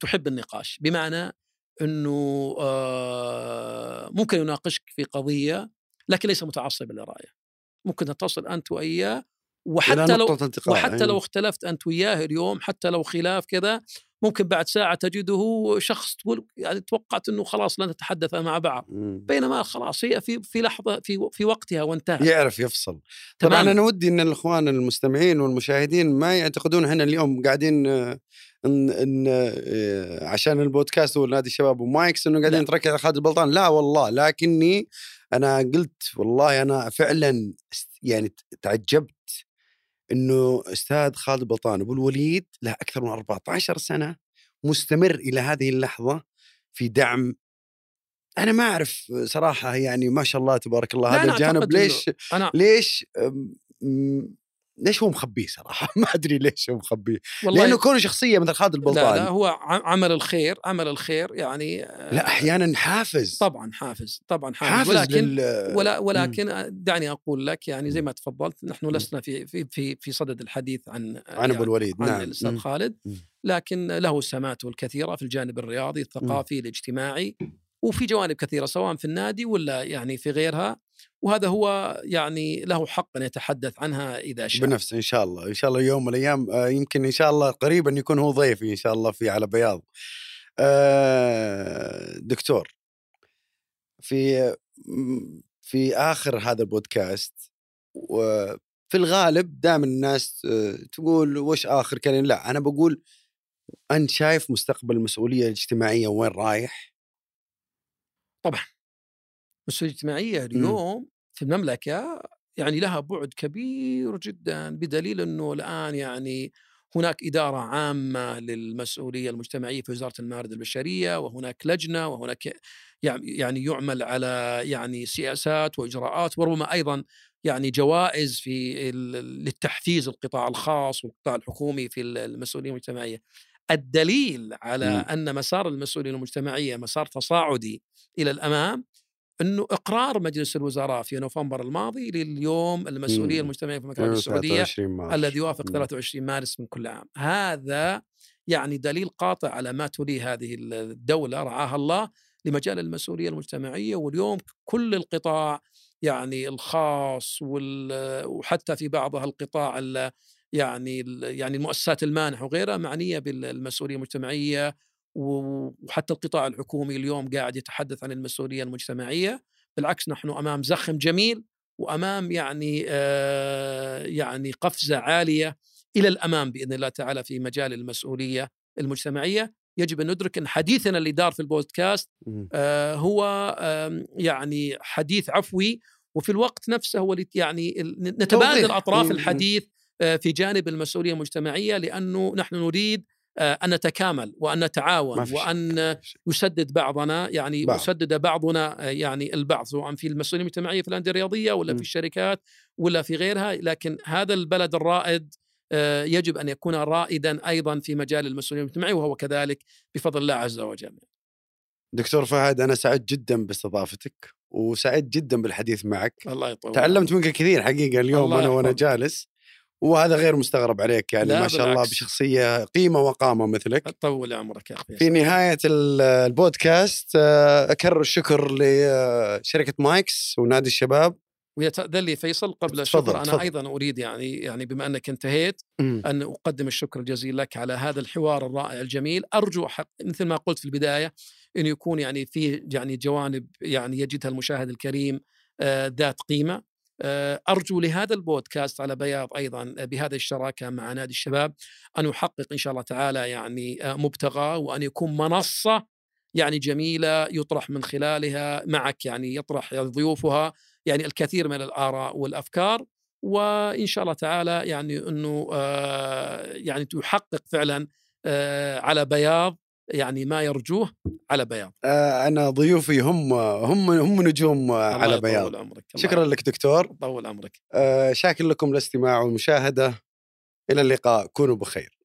تحب النقاش بمعنى إنه آه، ممكن يناقشك في قضية لكن ليس متعصب للرايه ممكن تتصل أنت وإياه وحتى لو وحتى. لو اختلفت أنت وياه اليوم حتى لو خلاف كذا ممكن بعد ساعة تجده شخص تقول يعني توقعت إنه خلاص لن تتحدث مع بعض مم. بينما خلاص هي في في لحظة في في وقتها وانتهى يعرف يفصل طبعا. أنا ودي إن الإخوان المستمعين والمشاهدين ما يعتقدون إحنا اليوم قاعدين آه، إن إن آه، عشان البودكاست ونادي الشباب ومايكس إنه قاعدين. نتركز على خالد البلطان لا والله لكني أنا قلت والله أنا فعلا يعني تعجبت إنه أستاذ خالد البلطان أبو الوليد له أكثر من 14 سنة مستمر إلى هذه اللحظة في دعم أنا ما أعرف صراحة يعني ما شاء الله تبارك الله هذا أنا الجانب ليش أنا ليش ليش هو مخبيه صراحة؟ ما أدري ليش هو مخبيه. والله لأنه كونه شخصية مثل خالد لا البلطان. لا هو عمل الخير عمل الخير يعني آه، لا أحيانا حافز. طبعا حافز طبعا حافز, حافز ولكن لل ولا ولكن دعني أقول لك يعني زي ما تفضلت نحن. لسنا في في في في صدد الحديث عن عن يعني ابو الوليد. عن نعم. الأستاذ. خالد. لكن له سماته الكثيرة في الجانب الرياضي الثقافي الاجتماعي وفي جوانب كثيرة سواء في النادي ولا يعني في غيرها. وهذا هو يعني له حق أن يتحدث عنها إذا شاء. بنفسه إن شاء الله إن شاء الله يوم من الأيام آه، يمكن إن شاء الله قريبا يكون هو ضيفي إن شاء الله في على بياض. آه، دكتور في في آخر هذا البودكاست وفي الغالب دائما الناس آه، تقول وش آخر كلام؟ لا أنا بقول أنت شايف مستقبل المسؤولية الاجتماعية وين رايح؟ المسؤوليه الاجتماعيه اليوم في المملكة يعني لها بعد كبير جدا بدليل إنه الآن يعني هناك إدارة عامة للمسؤولية المجتمعية في وزارة الموارد البشرية وهناك لجنة وهناك يعني يعني يعمل على يعني سياسات وإجراءات وربما أيضا يعني جوائز في للتحفيز القطاع الخاص والقطاع الحكومي في المسؤولية المجتمعية. الدليل على مم. أن مسار المسؤولية المجتمعية مسار تصاعدي إلى الأمام إنه إقرار مجلس الوزراء في نوفمبر الماضي لليوم المسؤولية مم. المجتمعية في المملكة السعودية 23 مارس. الذي يوافق مم. 23 مارس من كل عام هذا يعني دليل قاطع على ما تليه هذه الدولة رعاها الله لمجال المسؤولية المجتمعية واليوم كل القطاع يعني الخاص وال- وحتى في بعضها القطاع ال- يعني ال- يعني المؤسسات المانحة وغيرها معنية بالمسؤولية المجتمعية و- وحتى القطاع الحكومي اليوم قاعد يتحدث عن المسؤولية المجتمعية بالعكس نحن أمام زخم جميل وأمام يعني آه يعني قفزة عالية إلى الأمام بإذن الله تعالى في مجال المسؤولية المجتمعية يجب أن ندرك أن حديثنا اللي دار في البودكاست. آه هو آه يعني حديث عفوي وفي الوقت نفسه هو يعني نتبادل. أطراف. الحديث آه في جانب المسؤولية المجتمعية لأنه نحن نريد أن نتكامل وأن نتعاون. وأن يسدد بعضنا يعني بعض. يسدد بعضنا آه، يعني البعض سواء في المسؤوليه المجتمعية في الأندية الرياضية ولا م. في الشركات ولا في غيرها لكن هذا البلد الرائد آه، يجب أن يكون رائدا أيضا في مجال المسؤوليه المجتمعية وهو كذلك بفضل الله عز وجل. دكتور فهد أنا سعيد جدا باستضافتك وسعيد جدا بالحديث معك الله يطول تعلمت منك كثير حقيقة اليوم أنا وأنا. جالس وهذا غير مستغرب عليك يعني ما شاء الله. بشخصية قيمة وقامة مثلك. طول عمرك يا أخي. في نهاية ال- البودكاست آه، أكرر الشكر لشركة مايكس ونادي الشباب. ويتأذن لي فيصل قبل الشكر. أنا تفضل. أيضا أريد يعني يعني بما أنك انتهيت أن أقدم الشكر الجزيل لك على هذا الحوار الرائع الجميل. أرجو حق مثل ما قلت في البداية انه يكون يعني فيه يعني جوانب يعني يجدها المشاهد الكريم آه، ذات قيمة. آه، أرجو لهذا البودكاست على بياض أيضا بهذه الشراكة مع نادي الشباب أن يحقق إن شاء الله تعالى يعني آه، مبتغى وأن يكون منصة يعني جميلة يطرح من خلالها معك يعني يطرح ضيوفها يعني الكثير من الآراء والأفكار وإن شاء الله تعالى يعني إنه آه، يعني تحقق فعلا آه، على بياض يعني ما يرجوه على بياض. آه، أنا ضيوفي هم هم هم نجوم الله على بياض. عمرك الله شكرا لك دكتور. يطول عمرك. آه، شاكر لكم الاستماع والمشاهدة. إلى اللقاء كونوا بخير.